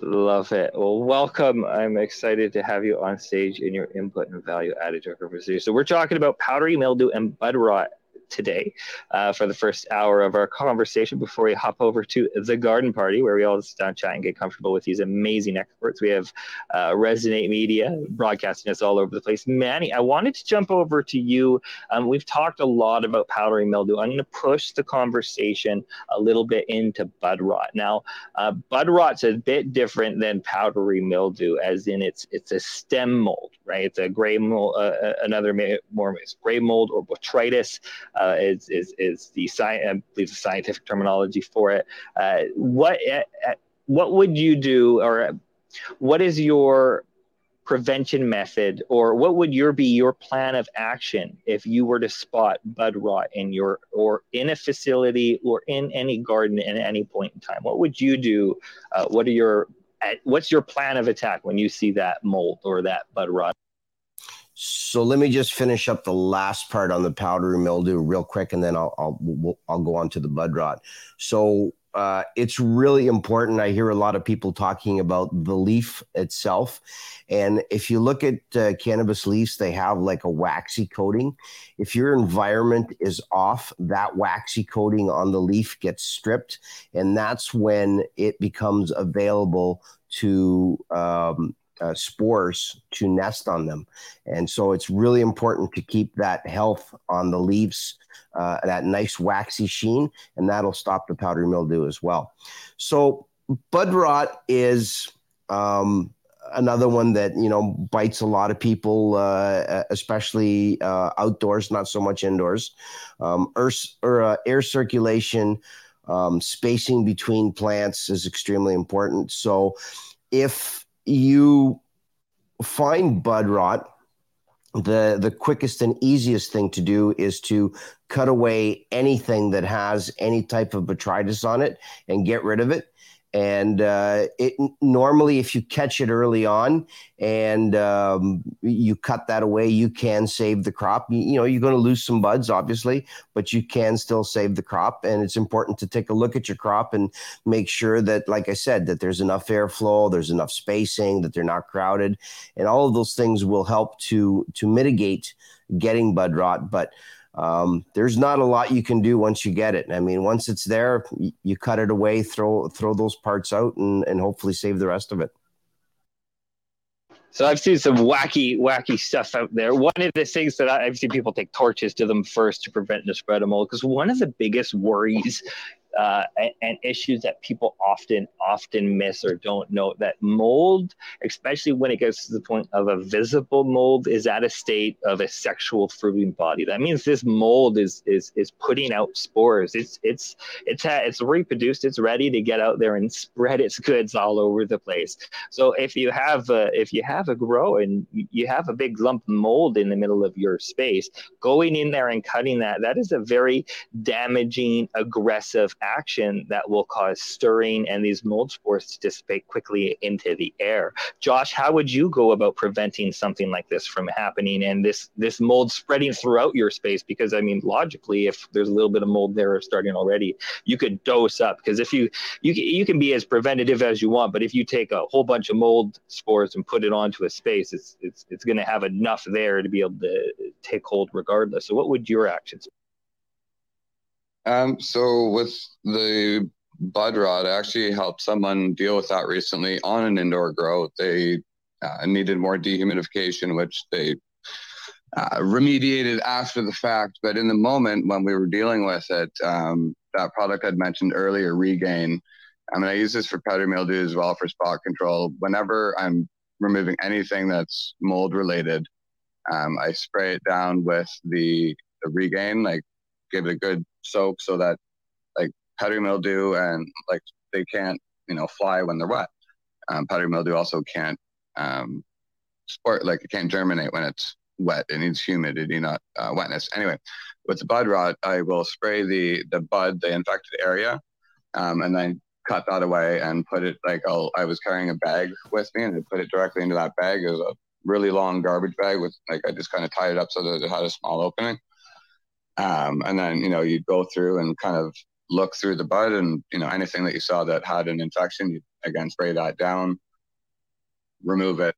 Love it. Well, welcome. I'm excited to have you on stage and your input and value added to our conversation. So we're talking about powdery mildew and bud rot today uh, for the first hour of our conversation before we hop over to the garden party where we all sit down, chat, and get comfortable with these amazing experts. We have uh, Resonate Media broadcasting us all over the place. Manny, I wanted to jump over to you. Um, we've talked a lot about powdery mildew. I'm going to push the conversation a little bit into bud rot. Now, uh, bud rot's a bit different than powdery mildew, as in it's it's a stem mold, right? It's a gray mold, uh, uh another more gray mold or botrytis uh, is, is, is the sci- I believe the scientific terminology for it. Uh, what, uh, what would you do or what is your prevention method or what would your be your plan of action if you were to spot bud rot in your or in a facility or in any garden at any point in time what would you do uh, what are your what's your plan of attack when you see that mold or that bud rot so let me just finish up the last part on the powdery mildew real quick, and then I'll I'll I'll go on to the bud rot. So uh, it's really important. I hear a lot of people talking about the leaf itself, and if you look at uh, cannabis leaves, they have like a waxy coating. If your environment is off, that waxy coating on the leaf gets stripped, and that's when it becomes available to um, uh, spores to nest on them. And so it's really important to keep that health on the leaves, uh, that nice waxy sheen, and that'll stop the powdery mildew as well. So bud rot is um, another one that you know bites a lot of people, uh, especially uh, outdoors, not so much indoors. Um, earth, or uh, air circulation. Um, spacing between plants is extremely important. So, if you find bud rot, the the quickest and easiest thing to do is to cut away anything that has any type of botrytis on it and get rid of it and uh, it normally if you catch it early on and um, you cut that away you can save the crop. You, you know you're going to lose some buds obviously but you can still save the crop. And it's important to take a look at your crop and make sure that like i said that there's enough airflow there's enough spacing that they're not crowded. And all of those things will help to to mitigate getting bud rot. But um, there's not a lot you can do once you get it. I mean, once it's there, you, cut it away, throw throw those parts out, and and hopefully save the rest of it. So I've seen some wacky, wacky stuff out there. One of the things that I, have seen people take torches to them first to prevent the spread of mold, because one of the biggest worries uh, and, issues that people often often miss or don't know that mold especially when it gets to the point of a visible mold is at a state of a sexual fruiting body. That means this mold is is is putting out spores. It's it's it's it's reproduced it's ready to get out there and spread its goods all over the place. So if you have a, if you have a grow and you have a big lump of mold in the middle of your space going in there and cutting that that is a very damaging aggressive action that will cause stirring and these mold spores to dissipate quickly into the air. Josh, how would you go about preventing something like this from happening and this this mold spreading throughout your space? Because I mean, logically, if there's a little bit of mold there starting already, you could dose up. Because if you you you can be as preventative as you want, but if you take a whole bunch of mold spores and put it onto a space, it's it's it's going to have enough there to be able to take hold regardless. So, what would your actions? Um, so with the bud rot. I actually helped someone deal with that recently on an indoor grow. They uh, needed more dehumidification, which they uh, remediated after the fact. But in the moment when we were dealing with it, um, that product I'd mentioned earlier, Regain. I mean, I use this for powdery mildew as well for spot control. Whenever I'm removing anything that's mold related, um, I spray it down with the, the Regain, like give it a good soak so that like powdery mildew and like they can't, you know, fly when they're wet. Um, powdery mildew also can't um, sport, like it can't germinate when it's wet. It needs humidity, not uh, wetness. Anyway, with the bud rot, I will spray the the bud, the infected area, um, and then cut that away and put it like I'll, I was carrying a bag with me and I put it directly into that bag. It was a really long garbage bag with like I just kind of tied it up so that it had a small opening. Um, and then you know you'd go through and kind of look through the bud and you know anything that you saw that had an infection, you again spray that down, remove it,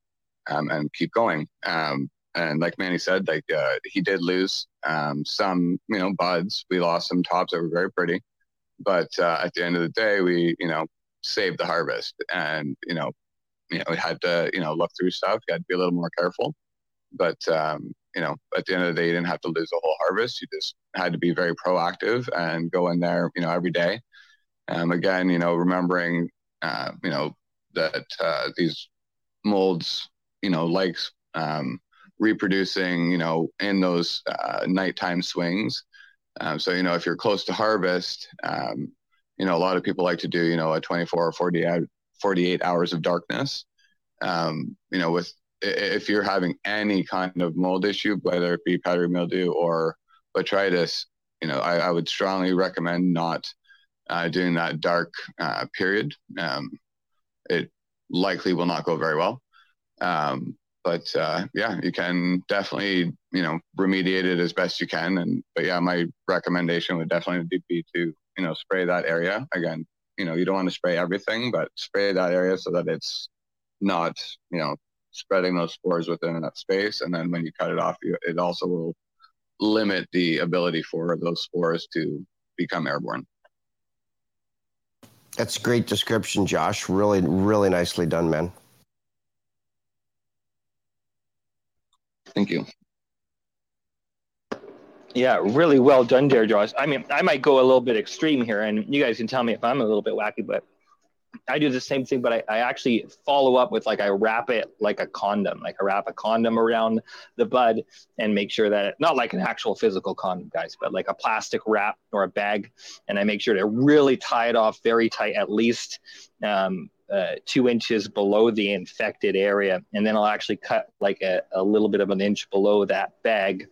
um, and keep going. Um, and like Manny said, like uh, he did lose um, some, you know, buds. We lost some tops that were very pretty, but uh, at the end of the day, we, you know, saved the harvest. And you know, you know, we had to, you know, look through stuff. You had to be a little more careful. But um, you know, at the end of the day, you didn't have to lose a whole harvest. You just had to be very proactive and go in there, you know, every day. Um, again, you know, remembering, uh, you know, that uh, these molds, you know, like um, reproducing, you know, in those uh, nighttime swings. Um, so, you know, if you're close to harvest, um, you know, a lot of people like to do, you know, a 24 or 40, 48 hours of darkness. Um, you know, with if you're having any kind of mold issue, whether it be powdery mildew or botrytis, you know, I, I would strongly recommend not uh, doing that dark uh, period. Um, it likely will not go very well. Um, but uh, yeah, you can definitely you know remediate it as best you can. And but yeah, my recommendation would definitely be to you know spray that area again. You know, you don't want to spray everything, but spray that area so that it's not you know spreading those spores within that space. And then when you cut it off, you, it also will limit the ability for those spores to become airborne. That's a great description, Josh. Really, really nicely done, man. Thank you. Yeah, really well done there, Josh. I mean, I might go a little bit extreme here, and you guys can tell me if I'm a little bit wacky, but I do the same thing, but I, I actually follow up with like I wrap it like a condom, like I wrap a condom around the bud and make sure that it, not like an actual physical condom, guys, but like a plastic wrap or a bag, and I make sure to really tie it off very tight, at least um, uh, two inches below the infected area. And then I'll actually cut like a, a little bit of an inch below that bag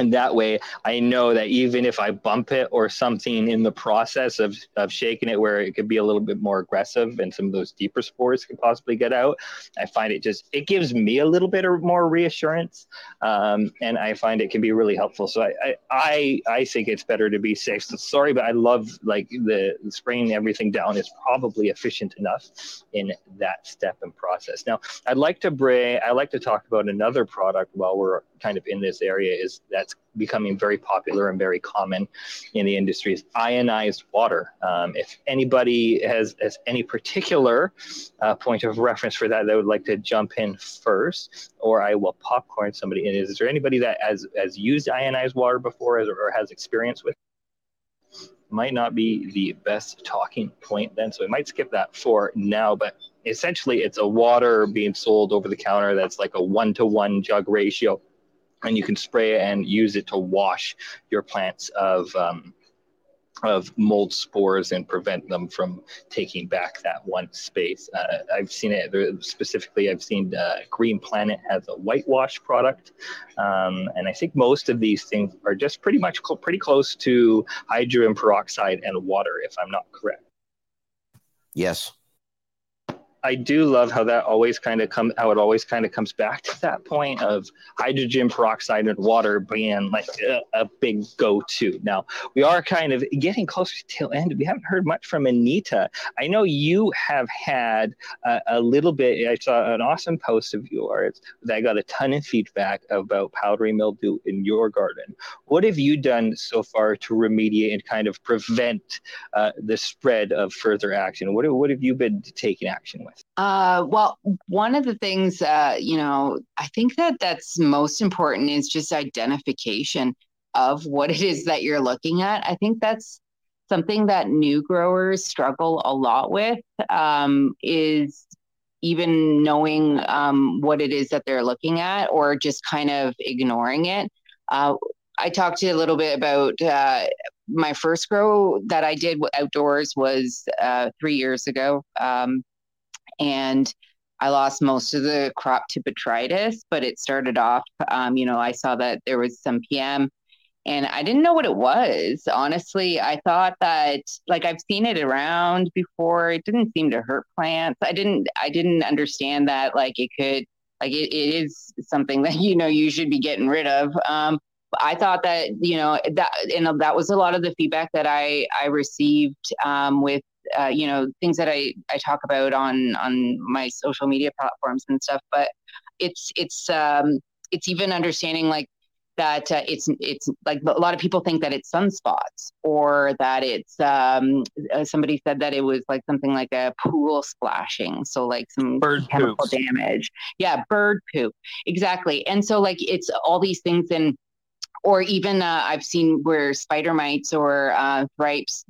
and that way i know that even if i bump it or something in the process of, of shaking it where it could be a little bit more aggressive and some of those deeper spores could possibly get out i find it just it gives me a little bit of more reassurance um, and i find it can be really helpful. So I, I i think it's better to be safe. So sorry but i love like the spraying everything down is probably efficient enough in that step and process. Now i'd like to bring i like to talk about another product while we're kind of in this area is that's becoming very popular and very common in the industry is ionized water. Um, if anybody has, has any particular uh, point of reference for that, they would like to jump in first, or I will popcorn somebody in. Is there anybody that has, has used ionized water before or has experience with? Might not be the best talking point then, so we might skip that for now. But essentially, it's a water being sold over the counter that's like a one to one jug ratio and you can spray it and use it to wash your plants of um, of mold spores and prevent them from taking back that one space. Uh, I've seen it specifically. I've seen uh, Green Planet has a whitewash product, um, and I think most of these things are just pretty much cl- pretty close to hydrogen peroxide and water, if I'm not correct. Yes. I do love how that always kind of come how it always kind of comes back to that point of hydrogen peroxide and water being like a, a big go-to. Now we are kind of getting closer to tail end. We haven't heard much from Anita. I know you have had a, a little bit. I saw an awesome post of yours that got a ton of feedback about powdery mildew in your garden. What have you done so far to remediate and kind of prevent uh, the spread of further action? What what have you been taking action with? With? Uh, well, one of the things, uh, you know, I think that that's most important is just identification of what it is that you're looking at. I think that's something that new growers struggle a lot with um, is even knowing um, what it is that they're looking at or just kind of ignoring it. Uh, I talked to you a little bit about uh, my first grow that I did outdoors was uh, three years ago. Um, and I lost most of the crop to botrytis, but it started off, um, you know, I saw that there was some PM and I didn't know what it was. Honestly, I thought that like I've seen it around before. It didn't seem to hurt plants. I didn't I didn't understand that like it could like it, it is something that you know you should be getting rid of. Um, I thought that you know that and that was a lot of the feedback that I I received um, with uh, you know things that I I talk about on on my social media platforms and stuff. But it's it's um, it's even understanding like that uh, it's it's like a lot of people think that it's sunspots or that it's um, uh, somebody said that it was like something like a pool splashing so like some bird chemical poops. damage yeah bird poop exactly and so like it's all these things and or even uh, I've seen where spider mites or uh,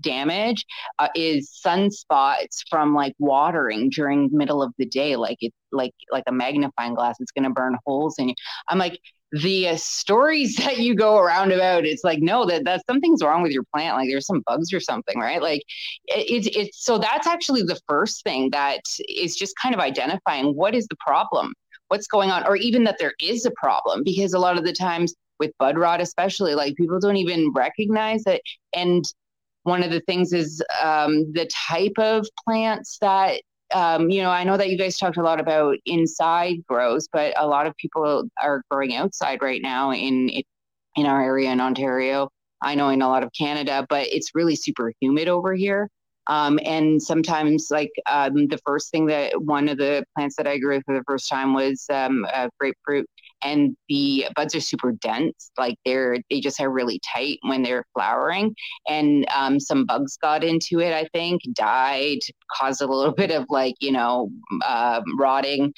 damage uh, is sunspots from like watering during middle of the day, like it's like like a magnifying glass. It's going to burn holes in you. I'm like the uh, stories that you go around about. It's like no, that that something's wrong with your plant. Like there's some bugs or something, right? Like it's it, it's so that's actually the first thing that is just kind of identifying what is the problem what's going on or even that there is a problem because a lot of the times with bud rot especially like people don't even recognize it. And one of the things is um, the type of plants that um, you know i know that you guys talked a lot about inside grows but a lot of people are growing outside right now in in our area in ontario. I know in a lot of canada but it's really super humid over here um, and sometimes, like um, the first thing that one of the plants that I grew for the first time was um, grapefruit, and the buds are super dense. Like they're they just are really tight when they're flowering, and um, some bugs got into it. I think died, caused a little bit of like you know uh, rotting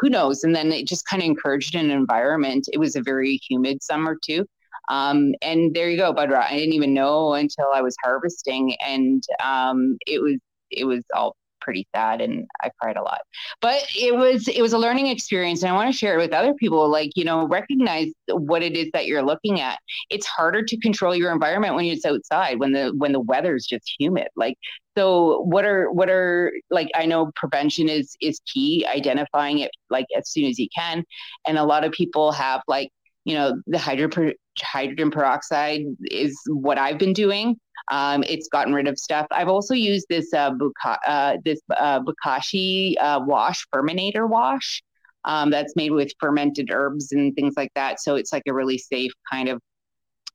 who knows? And then it just kind of encouraged an environment. It was a very humid summer too. Um, and there you go, bud rot. I didn't even know until I was harvesting, and um, it was it was all pretty sad, and I cried a lot. But it was it was a learning experience, and I want to share it with other people. Like you know, recognize what it is that you're looking at. It's harder to control your environment when it's outside when the when the weather's just humid. Like so what are what are like i know prevention is is key identifying it like as soon as you can and a lot of people have like you know the hydrogen hydrogen peroxide is what I've been doing. Um, it's gotten rid of stuff. I've also used this uh, buka- uh, this uh, Bokashi uh, wash, Ferminator wash, um, that's made with fermented herbs and things like that. So it's like a really safe kind of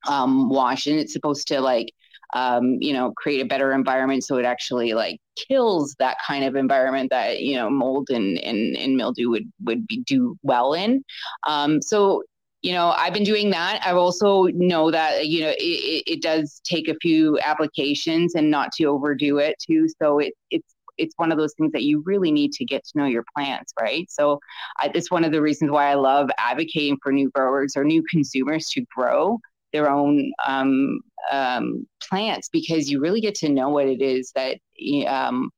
um, wash, and it's supposed to like um, you know create a better environment. So it actually like kills that kind of environment that you know mold and and, and mildew would would be do well in. Um, so you know i've been doing that. I also know that you know it, it does take a few applications and not to overdo it too. So it, it's it's one of those things that you really need to get to know your plants right? So I, it's one of the reasons why i love advocating for new growers or new consumers to grow their own um, um, plants because you really get to know what it is that um,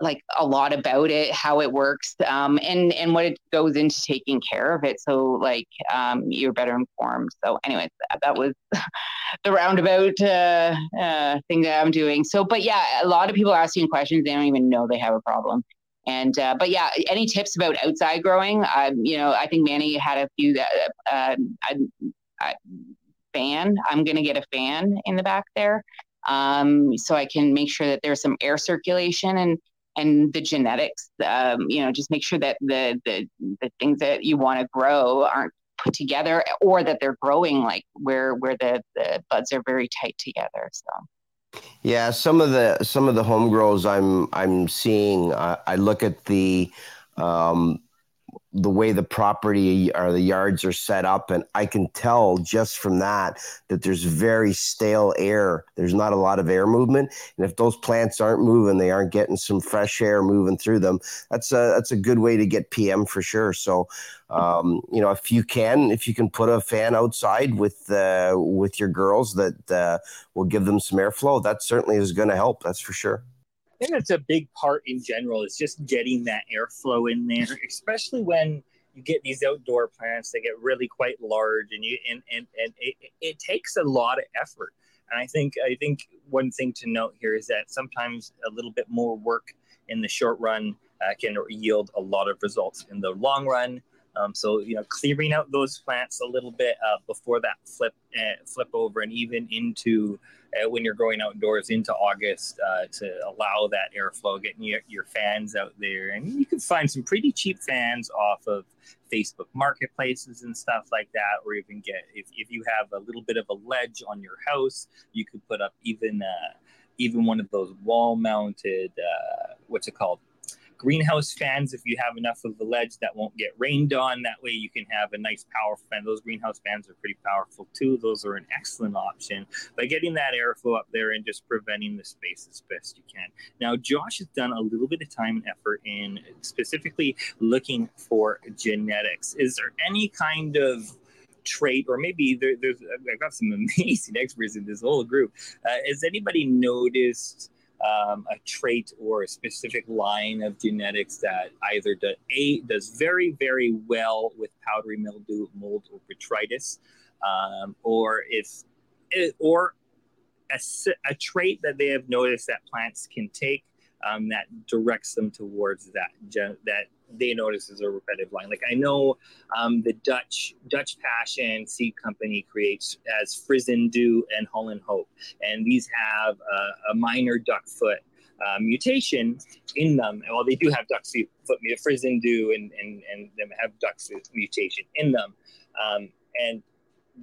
like a lot about it, how it works, um, and and what it goes into taking care of it. So like um, you're better informed. So anyways, that, that was the roundabout uh, uh, thing that I'm doing. So, but yeah, a lot of people asking questions. They don't even know they have a problem. And uh, but yeah, any tips about outside growing? Um, you know, I think Manny had a few that uh, I, I, fan. I'm gonna get a fan in the back there, um, so I can make sure that there's some air circulation and and the genetics. Um, you know, just make sure that the the the things that you want to grow aren't put together or that they're growing like where where the the buds are very tight together. So. Yeah, some of the some of the home grows I'm I'm seeing. I look at the um, the way the property or the yards are set up and i can tell just from that that there's very stale air. There's not a lot of air movement and if those plants aren't moving they aren't getting some fresh air moving through them that's a that's a good way to get pm for sure. So um, you know if you can if you can put a fan outside with uh, with your girls that uh, will give them some airflow that certainly is going to help that's for sure think that's a big part in general is just getting that airflow in there, especially when you get these outdoor plants they get really quite large and you and and, and it, it takes a lot of effort. And i think i think one thing to note here is that sometimes a little bit more work in the short run uh, can yield a lot of results in the long run um, so you know clearing out those plants a little bit uh, before that flip uh, flip over and even into uh, when you're going outdoors into August uh, to allow that airflow, getting your, your fans out there. And you can find some pretty cheap fans off of Facebook marketplaces and stuff like that, or even get, if, if you have a little bit of a ledge on your house, you could put up even, uh, even one of those wall mounted, uh, what's it called? Greenhouse fans if you have enough of the ledge that won't get rained on. That way you can have a nice powerful fan. Those greenhouse fans are pretty powerful too. Those are an excellent option by getting that airflow up there and just preventing the space as best you can. Now, Josh has done a little bit of time and effort in specifically looking for genetics. Is there any kind of trait, or maybe there, there's I've got some amazing experts in this whole group. Uh, has anybody noticed um, a trait or a specific line of genetics that either do, a does very very well with powdery mildew, mold, or botrytis, um, or if eh, or a, a trait that they have noticed that plants can take um, that directs them towards that that they notice is a repetitive line. Like I know um, the Dutch Dutch Passion Seed Company creates as Frisian Dew and Holland Hope, and these have a, a minor duckfoot uh, mutation in them. Well, they do have duck foot duckfoot Frisian Dew and and and them have duckfoot mutation in them, um, and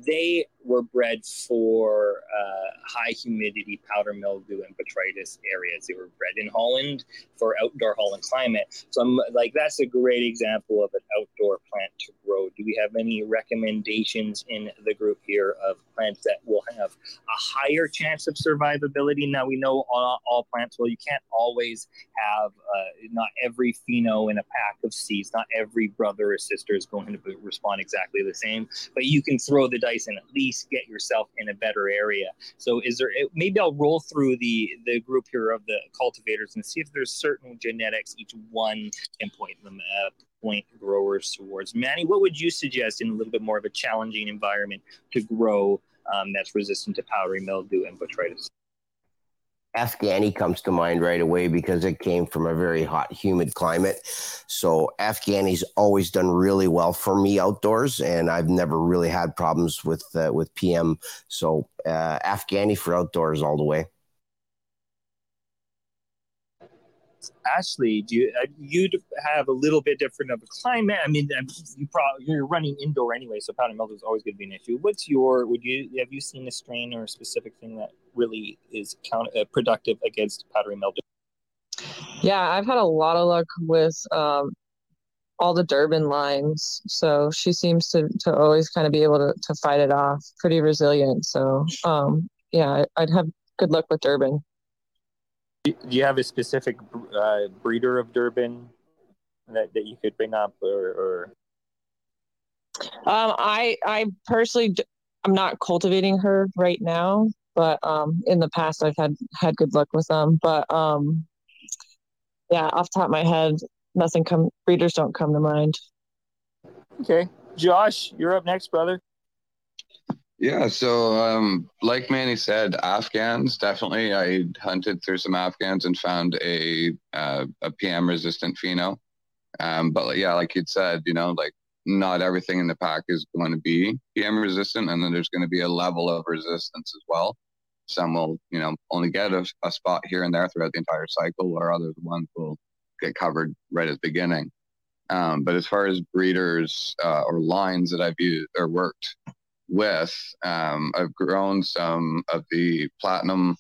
they were bred for uh, high humidity, powder mildew, and botrytis areas. They were bred in Holland for outdoor Holland climate. So I'm like, that's a great example of an outdoor plant to grow. Do we have any recommendations in the group here of plants that will have a higher chance of survivability? Now we know all, all plants. Well, you can't always have uh, not every pheno in a pack of seeds. Not every brother or sister is going to respond exactly the same. But you can throw the dice and at least get yourself in a better area. So is there maybe I'll roll through the the group here of the cultivators and see if there's certain genetics each one can point them uh, point growers towards. Manny, what would you suggest in a little bit more of a challenging environment to grow um, that's resistant to powdery mildew and botrytis? Afghani comes to mind right away because it came from a very hot, humid climate. So Afghani's always done really well for me outdoors, and I've never really had problems with uh, with PM. So uh, Afghani for outdoors all the way. Ashley, do you uh, you have a little bit different of a climate? I mean, you probably you're running indoor anyway, so powder mildew is always going to be an issue. What's your would you have you seen a strain or a specific thing that really is count, uh, productive against powdery mildew? Yeah, I've had a lot of luck with um, all the Durban lines, so she seems to to always kind of be able to to fight it off, pretty resilient. So um, yeah, I'd have good luck with Durban. Do you have a specific uh, breeder of Durban that, that you could bring up, or, or? Um, I I personally I'm not cultivating her right now, but um, in the past I've had had good luck with them. But um, yeah, off top of my head, nothing come breeders don't come to mind. Okay, Josh, you're up next, brother. Yeah, so um, like Manny said, Afghans definitely. I hunted through some Afghans and found a uh, a PM resistant pheno. Um, but yeah, like you'd said, you know, like not everything in the pack is going to be PM resistant, and then there's going to be a level of resistance as well. Some will, you know, only get a, a spot here and there throughout the entire cycle, or other ones will get covered right at the beginning. Um, but as far as breeders uh, or lines that I've used or worked with, um, I've grown some of the platinum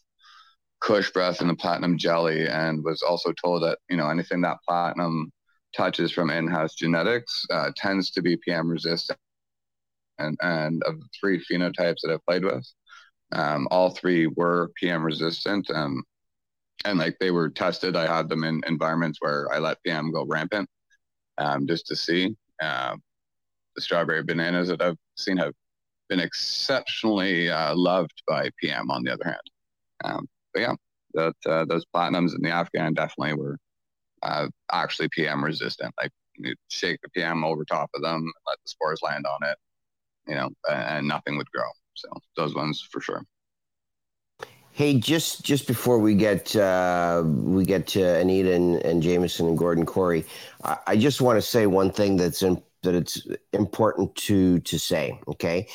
Kush breath and the platinum jelly, and was also told that you know anything that platinum touches from in-house genetics uh, tends to be PM resistant. And and of the three phenotypes that I've played with, um, all three were PM resistant. Um, and like they were tested. I had them in environments where I let PM go rampant, um, just to see. Uh, the strawberry bananas that I've seen have been exceptionally uh, loved by PM. On the other hand, um, but yeah, that uh, those platinums in the Afghan definitely were uh, actually PM resistant. Like you shake the PM over top of them, let the spores land on it, you know, and nothing would grow. So those ones for sure. Hey, just just before we get uh, we get to Anita and, and Jameson and Gordon Corey, I, I just want to say one thing that's in, that it's important to to say. Okay,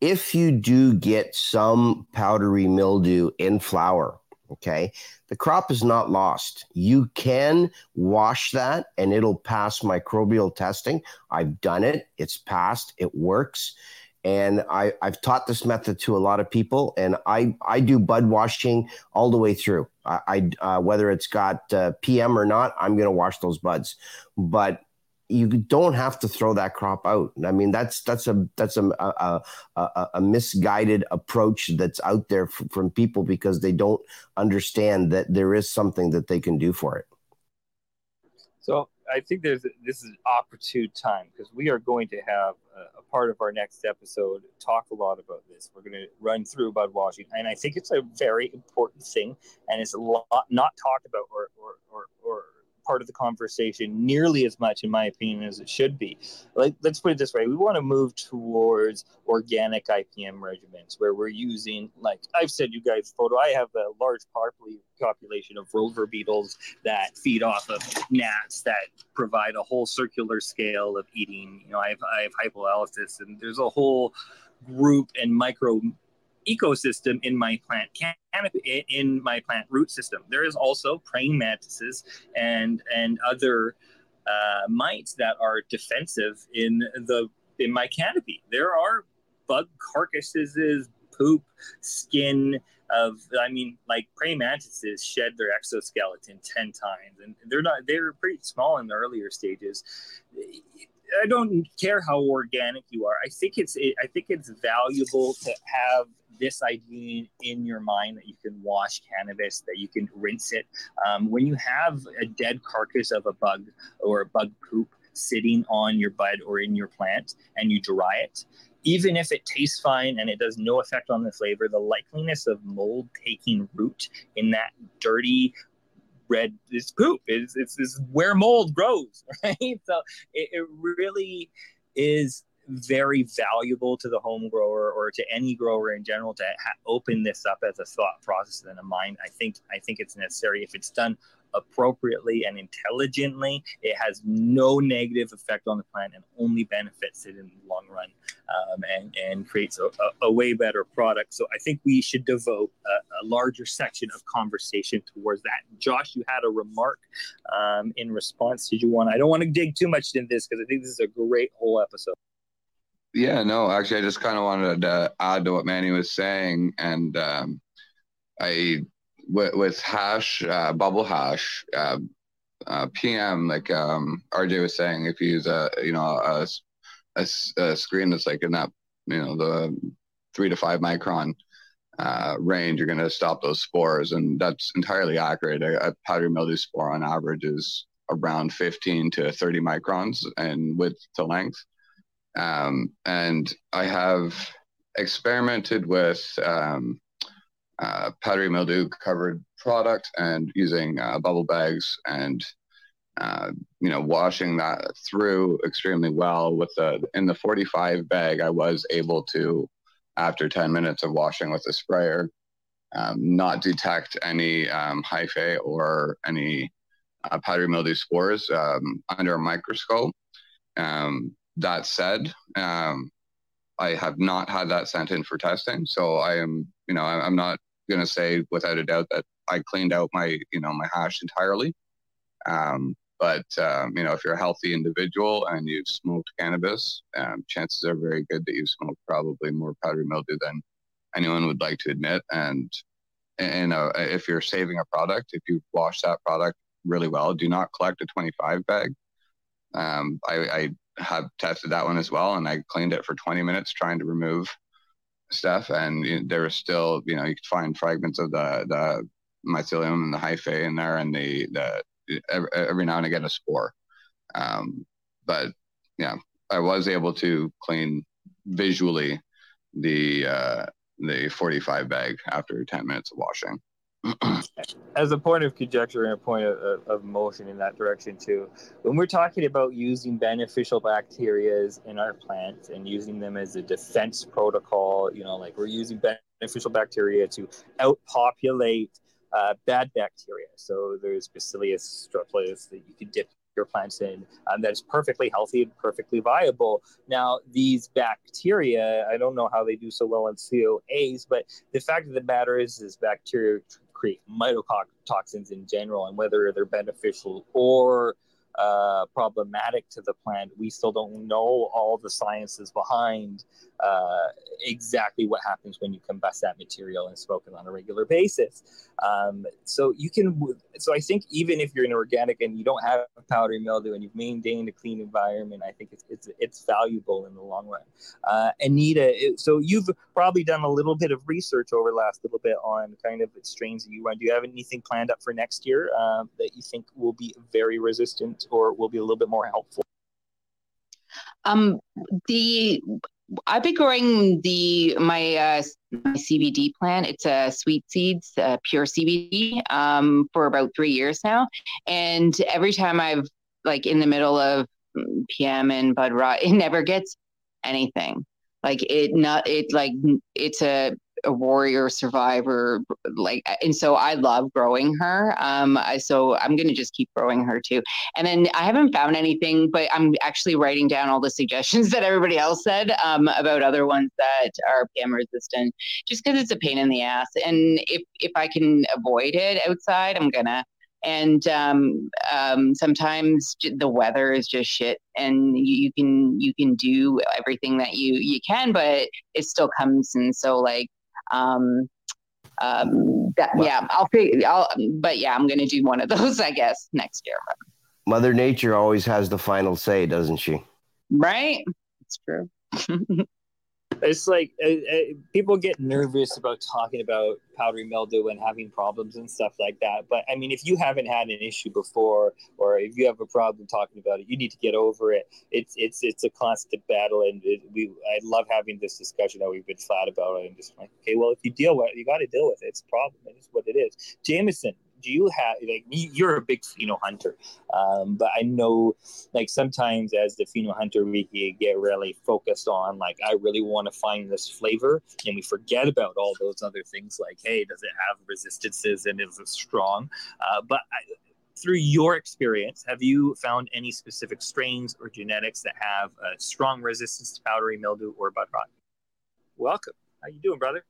if you do get some powdery mildew in flower, okay, the crop is not lost. You can wash that, and it'll pass microbial testing. I've done it; it's passed. It works and I, I've taught this method to a lot of people, and I, I do bud washing all the way through. I, I uh, whether it's got uh, PM or not, I'm going to wash those buds. But you don't have to throw that crop out. I mean, that's that's a that's a a, a, a misguided approach that's out there f- from people because they don't understand that there is something that they can do for it. So I think there's this is opportune time because we are going to have a, a, part of our next episode talk a lot about this. We're going to run through about washing, and I think it's a very important thing, and it's a lot not talked about or or or, or part of the conversation nearly as much, in my opinion, as it should be. Like, let's put it this way: we want to move towards organic IPM regimens where we're using, like I've said, you guys photo. I have a large population of rover beetles that feed off of gnats that provide a whole circular scale of eating. You know, I have I have Hypoaspis, and there's a whole group and micro ecosystem in my plant canopy in my plant root system. There is also praying mantises and and other uh, mites that are defensive in the in my canopy. There are bug carcasses, poop, skin of I mean like praying mantises shed their exoskeleton 10 times and they're not they're pretty small in the earlier stages I don't care how organic you are. I think it's I think it's valuable to have this idea in your mind that you can wash cannabis, that you can rinse it. Um, when you have a dead carcass of a bug or a bug poop sitting on your bud or in your plant and you dry it, even if it tastes fine and it does no effect on the flavor, the likeliness of mold taking root in that dirty red is poop. is it's, it's where mold grows, right? So it, it really is very valuable to the home grower or to any grower in general to ha- open this up as a thought process and a mind. I think I think it's necessary if it's done appropriately and intelligently. It has no negative effect on the plant and only benefits it in the long run um, and, and creates a, a, a, way better product. So I think we should devote a, a, larger section of conversation towards that. Josh, you had a remark um, in response. Did you want? I don't want to dig too much into this because I think this is a great whole episode. Yeah, no, actually, I just kind of wanted to add to what Manny was saying, and um, I with, with hash, uh, bubble hash, uh, uh, PM, like um, RJ was saying, if you use a you know a, a, a, screen that's like in that you know the three to five micron uh, range, you're going to stop those spores, and that's entirely accurate. A, a powdery mildew spore on average is around 15 to 30 microns in width to length. Um, and I have experimented with um, uh, powdery mildew covered product and using uh, bubble bags and uh, you know washing that through extremely well with the in the 45 bag i was able to after 10 minutes of washing with a sprayer um, not detect any um, hyphae or any uh, powdery mildew spores um, under a microscope. Um, that said, um, I have not had that sent in for testing, so I am, you know, I'm not gonna say without a doubt that I cleaned out my you know my hash entirely. Um, but um, you know, if you're a healthy individual and you've smoked cannabis, um, chances are very good that you've smoked probably more powdery mildew than anyone would like to admit. And and uh, if you're saving a product, if you wash that product really well, do not collect a 25 bag. Um, I, I have tested that one as well, and I cleaned it for 20 minutes trying to remove stuff, and you know, there was still, you know, you could find fragments of the the mycelium and the hyphae in there, and the the every, every now and again a spore. Um, but yeah, I was able to clean visually the uh, the 45 bag after 10 minutes of washing. As a point of conjecture and a point of, of, motion in that direction too, when we're talking about using beneficial bacteria in our plants and using them as a defense protocol, you know, like we're using beneficial bacteria to outpopulate uh, bad bacteria. So there's Bacillus subtilis that you can dip your plants in um, that is perfectly healthy and perfectly viable. Now, these bacteria, I don't know how they do so well in COAs, but the fact of the matter is, is bacteria create mycotoxins in general, and whether they're beneficial or uh, problematic to the plant. We still don't know all the sciences behind uh, exactly what happens when you combust that material and smoke it on a regular basis. Um, so you can, so I think even if you're an organic and you don't have powdery mildew and you've maintained a clean environment, I think it's it's, it's valuable in the long run. Uh, Anita, so you've probably done a little bit of research over the last little bit on kind of strains that you run. Do you have anything planned up for next year um, that you think will be very resistant or will be a little bit more helpful? Um, the I've been growing the my, uh, my CBD plant. It's a sweet seeds, uh, pure CBD, um, for about three years now. And every time I've like in the middle of PM and bud rot, it never gets anything. Like it not it like it's a a warrior survivor like and so i love growing her um I, so i'm going to just keep growing her too. And then i haven't found anything but i'm actually writing down all the suggestions that everybody else said um, about other ones that are pm resistant just because it's a pain in the ass. And if if i can avoid it outside i'm gonna. And um, um, sometimes the weather is just shit and you, you, can you can do everything that you you can but it still comes. And so like um, um, that, yeah, I'll figure. I'll, but yeah, I'm gonna do one of those, I guess, next year. Mother Nature always has the final say, doesn't she? Right. It's true. it's like uh, uh, people get nervous about talking about powdery mildew and having problems and stuff like that. But I mean, if you haven't had an issue before, or if you have a problem talking about it, you need to get over it. It's it's it's a constant battle, and it, we I love having this discussion that we've been flat about it, and just like, okay, well, if you deal with it, you got to deal with it. It's a problem. It's what it is. Jameson, do you have like you're a big pheno hunter um, but i know like sometimes as the pheno hunter we get really focused on like i really want to find this flavor and we forget about all those other things like hey does it have resistances and is it strong uh, but I, through your experience, have you found any specific strains or genetics that have a strong resistance to powdery mildew or bud rot? Welcome. How you doing, brother?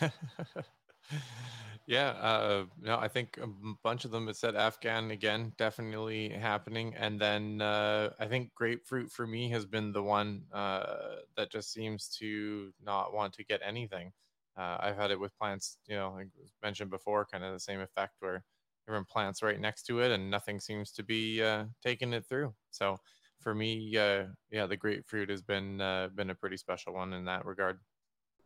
Yeah, uh, no, I think a bunch of them have said Afghan again, definitely happening. And then uh, I think grapefruit for me has been the one uh, that just seems to not want to get anything. Uh, I've had it with plants, you know, like mentioned before, kind of the same effect where different plants right next to it and nothing seems to be uh, taking it through. So for me, uh, yeah, the grapefruit has been been a pretty special one in that regard.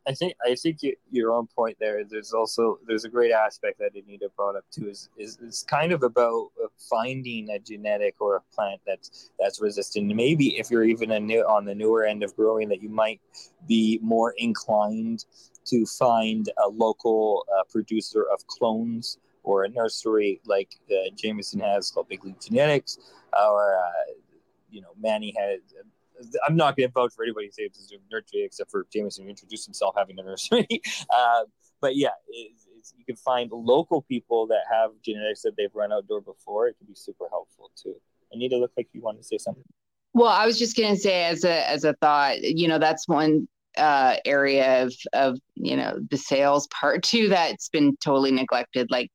I think I think you, your own point there. There's also there's a great aspect that Anita brought up too. Is is, is kind of about uh, finding a genetic or a plant that's that's resistant. Maybe if you're even a new, on the newer end of growing, that you might be more inclined to find a local uh, producer of clones or a nursery like uh, Jameson has called Big League Genetics, or uh, you know Manny has I'm not going to vouch for anybody who a nursery except for Jameson who introduced himself having a nursery. uh, but yeah, it's, you can find local people that have genetics that they've run outdoor before. It can be super helpful too. Anita, look like you wanted to say something. Well, I was just going to say, as a as a thought, you know, that's one uh, area of of you know the sales part too that's been totally neglected. Like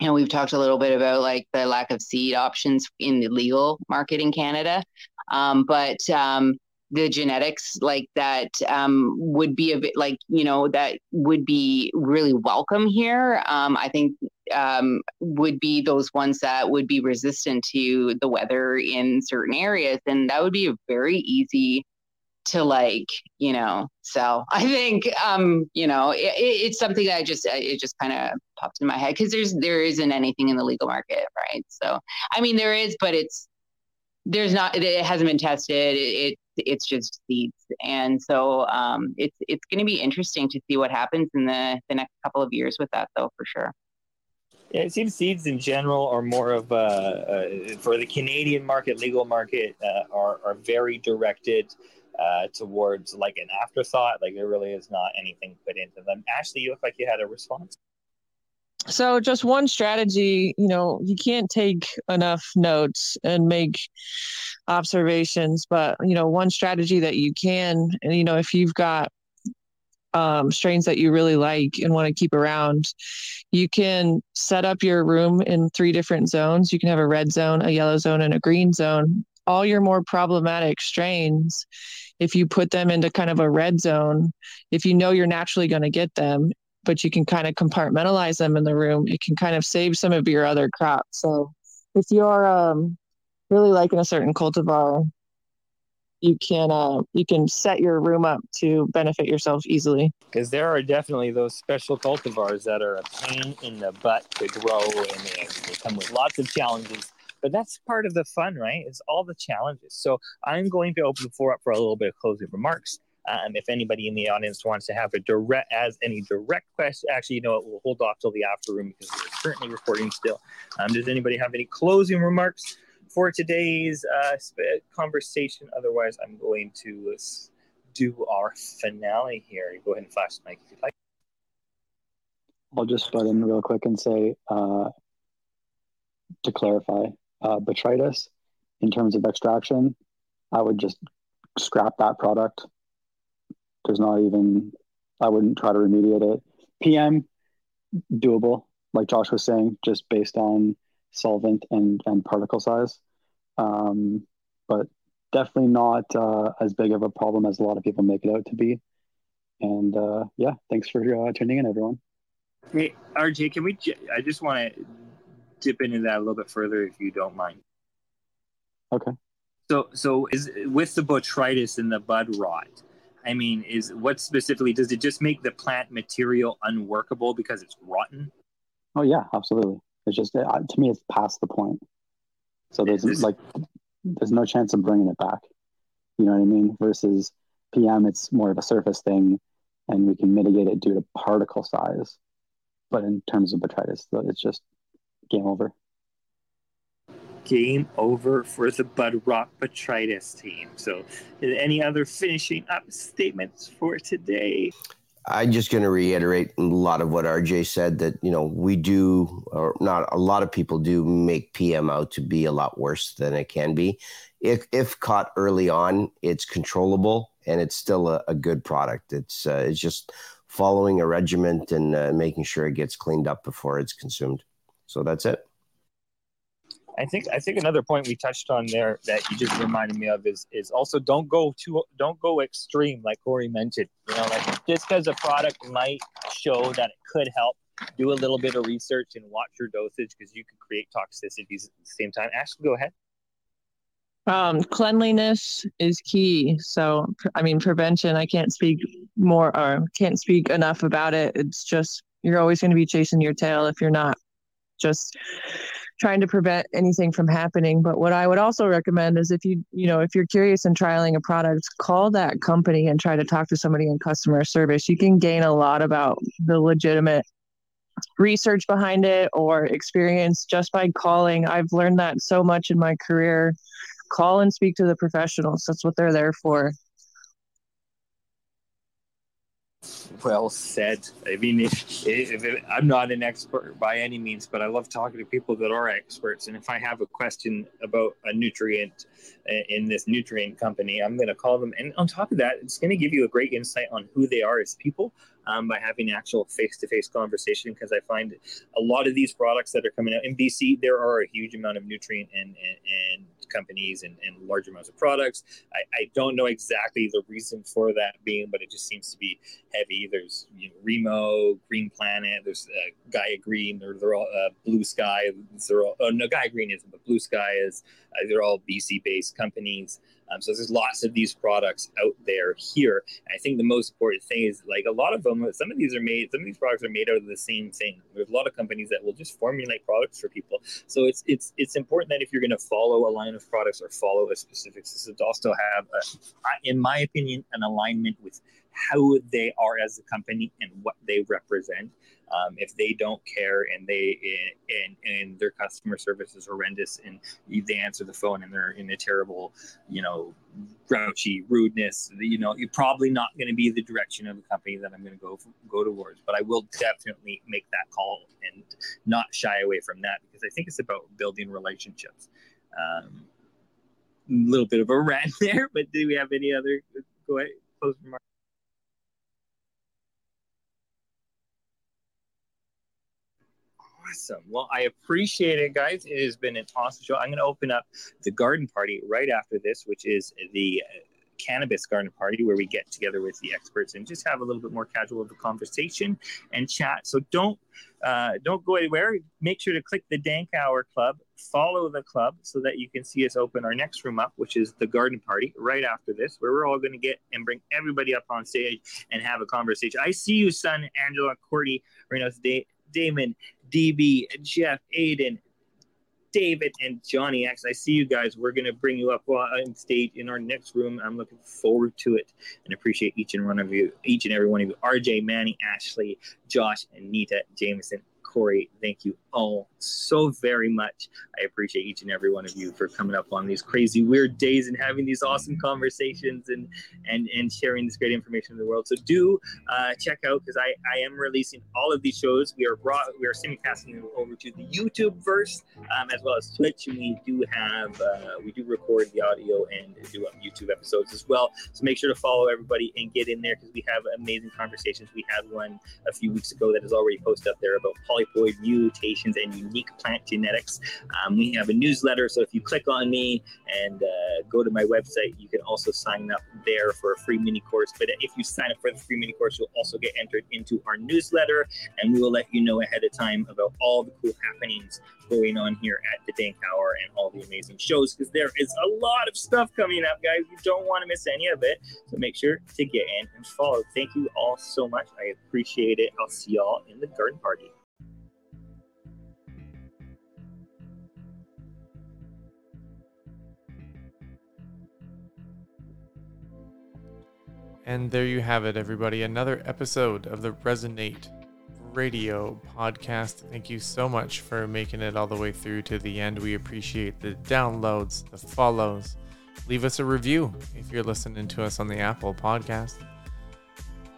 you know, we've talked a little bit about like the lack of seed options in the legal market in Canada, um, but um, the genetics like that um, would be a bit like you know that would be really welcome here. Um, I think um, would be those ones that would be resistant to the weather in certain areas, and that would be very easy to like you know sell i think um you know it, it's something that i just it just kind of popped in my head because there's there isn't anything in the legal market right so i mean there is but it's there's not it hasn't been tested it, it it's just seeds and so um it's it's going to be interesting to see what happens in the the next couple of years with that though for sure yeah, it seems seeds in general are more of uh, uh, for the Canadian market, legal market, uh, are, are very directed uh, towards like an afterthought. Like there really is not anything put into them. Ashley, you look like you had a response. So, just one strategy, you know, you can't take enough notes and make observations, but, you know, one strategy that you can, and, you know, if you've got um, strains that you really like and want to keep around, you can set up your room in three different zones. You can have a red zone, a yellow zone, and a green zone. All your more problematic strains, if you put them into kind of a red zone, if you know you're naturally going to get them, but you can kind of compartmentalize them in the room, it can kind of save some of your other crops. So if you're um, really liking a certain cultivar, you can uh, you can set your room up to benefit yourself easily. Because there are definitely those special cultivars that are a pain in the butt to grow, and they, they come with lots of challenges but that's part of the fun, right? It's all the challenges. So I'm going to open the floor up for a little bit of closing remarks. Um, if anybody in the audience wants to have a direct, as any direct question, actually, you know what, we'll hold off till the after room because we're currently recording still. Um, does anybody have any closing remarks for today's uh, conversation? Otherwise, I'm going to do our finale here. Go ahead and flash the mic if you'd like. I'll just butt in real quick and say, uh, to clarify, uh, botrytis in terms of extraction, I would just scrap that product. There's not even, I wouldn't try to remediate it. PM, doable, like Josh was saying, just based on solvent and, and particle size. Um, but definitely not uh, as big of a problem as a lot of people make it out to be. And uh, yeah, thanks for uh, tuning in, everyone. Hey, RJ, can we? I just want to dip into that a little bit further if you don't mind. Okay. So, so is with the botrytis and the bud rot. I mean, is what specifically does it just make the plant material unworkable because it's rotten? Oh yeah, absolutely. It's just uh, to me, it's past the point. So there's this... like, there's no chance of bringing it back. You know what I mean? Versus PM, it's more of a surface thing, and we can mitigate it due to particle size. But in terms of botrytis, it's just game over. Game over for the Bud Rot Botrytis team. So, any other finishing up statements for today? I'm just going to reiterate a lot of what RJ said that, you know, we do, or not a lot of people do make PM out to be a lot worse than it can be. If, if caught early on, it's controllable and it's still a, a good product. It's, uh, it's just following a regiment and uh, making sure it gets cleaned up before it's consumed. So that's it. I think I think another point we touched on there that you just reminded me of is is also don't go too don't go extreme like Corey mentioned. You know, like just because a product might show that it could help, do a little bit of research and watch your dosage because you could create toxicities at the same time. Ashley, go ahead. Um, cleanliness is key. So, I mean, prevention. I can't speak more or can't speak enough about it. It's just you're always going to be chasing your tail if you're not just trying to prevent anything from happening. But what I would also recommend is if you, you know, if you're curious in trialing a product, call that company and try to talk to somebody in customer service. You can gain a lot about the legitimate research behind it or experience just by calling. I've learned that so much in my career. Call and speak to the professionals. That's what they're there for. Well said. I mean, if, if I'm not an expert by any means, but I love talking to people that are experts. And if I have a question about a nutrient uh, in this nutrient company, I'm going to call them. And on top of that, it's going to give you a great insight on who they are as people um, by having actual face-to-face conversation. Because I find a lot of these products that are coming out in BC, there are a huge amount of nutrient and, and, and companies and, and, large amounts of products. I, I, don't know exactly the reason for that being, but it just seems to be heavy. There's you know, Remo, Green Planet, there's uh, Gaia Green, they're, they're all uh, Blue Sky. They're all, oh, no, Gaia Green isn't, but Blue Sky is. Uh, they're all BC based companies. Um, so there's lots of these products out there here. And I think the most important thing is like a lot of them, some of these are made, some of these products are made out of the same thing. There's a lot of companies that will just formulate products for people. So it's it's it's important that if you're going to follow a line of products or follow a specific system, to also have, a, in my opinion, an alignment with how they are as a company and what they represent. Um, if they don't care and they and and their customer service is horrendous and they answer the phone and they're in a terrible, you know, grouchy rudeness, you know, you're probably not going to be the direction of the company that I'm going to go go towards. But I will definitely make that call and not shy away from that because I think it's about building relationships. Um, a little bit of a rant there, but do we have any other go ahead, close remarks? Awesome. Well, I appreciate it, guys. It has been an awesome show. I'm going to open up the garden party right after this, which is the uh, cannabis garden party where we get together with the experts and just have a little bit more casual of a conversation and chat. So don't uh, don't go anywhere. Make sure to click the Dank Hour Club, follow the club so that you can see us open our next room up, which is the garden party right after this, where we're all going to get and bring everybody up on stage and have a conversation. I see you, son, Angela, Cordy, Renos, da- Damon, DB, Jeff, Aiden, David, and Johnny X. I see you guys. We're going to bring you up on stage in our next room. I'm looking forward to it and appreciate each and one of you, each and every one of you. RJ, Manny, Ashley, Josh, and Nita, Jameson, Corey, thank you all so very much. I appreciate each and every one of you for coming up on these crazy, weird days and having these awesome conversations and and and sharing this great information in the world. So do uh, check out because I I am releasing all of these shows. We are brought we are simulcasting them over to the YouTube verse um, as well as Twitch, and we do have uh, we do record the audio and do YouTube episodes as well. So make sure to follow everybody and get in there because we have amazing conversations. We had one a few weeks ago that is already posted up there about polyploid mutations and unique plant genetics. Um, we have a newsletter, so if you click on me and uh, go to my website, you can also sign up there for a free mini course. But if you sign up for the free mini course, you'll also get entered into our newsletter, and we will let you know ahead of time about all the cool happenings going on here at the Dank Hour and all the amazing shows because there is a lot of stuff coming up, guys. You don't want to miss any of it. So make sure to get in and follow. Thank you all so much. I appreciate it. I'll see y'all in the garden party. And there you have it, everybody. Another episode of the Resonate Radio podcast. Thank you so much for making it all the way through to the end. We appreciate the downloads, the follows. Leave us a review if you're listening to us on the Apple podcast.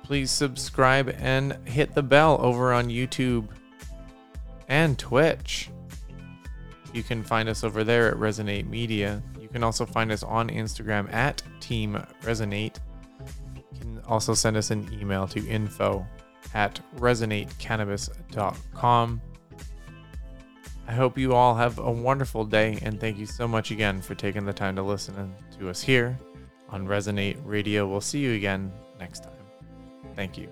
Please subscribe and hit the bell over on YouTube and Twitch. You can find us over there at Resonate Media. You can also find us on Instagram at Team Resonate also send us an email to info at resonatecannabis.com. I hope you all have a wonderful day, and thank you so much again for taking the time to listen to us here on Resonate Radio. We'll see you again next time. Thank you.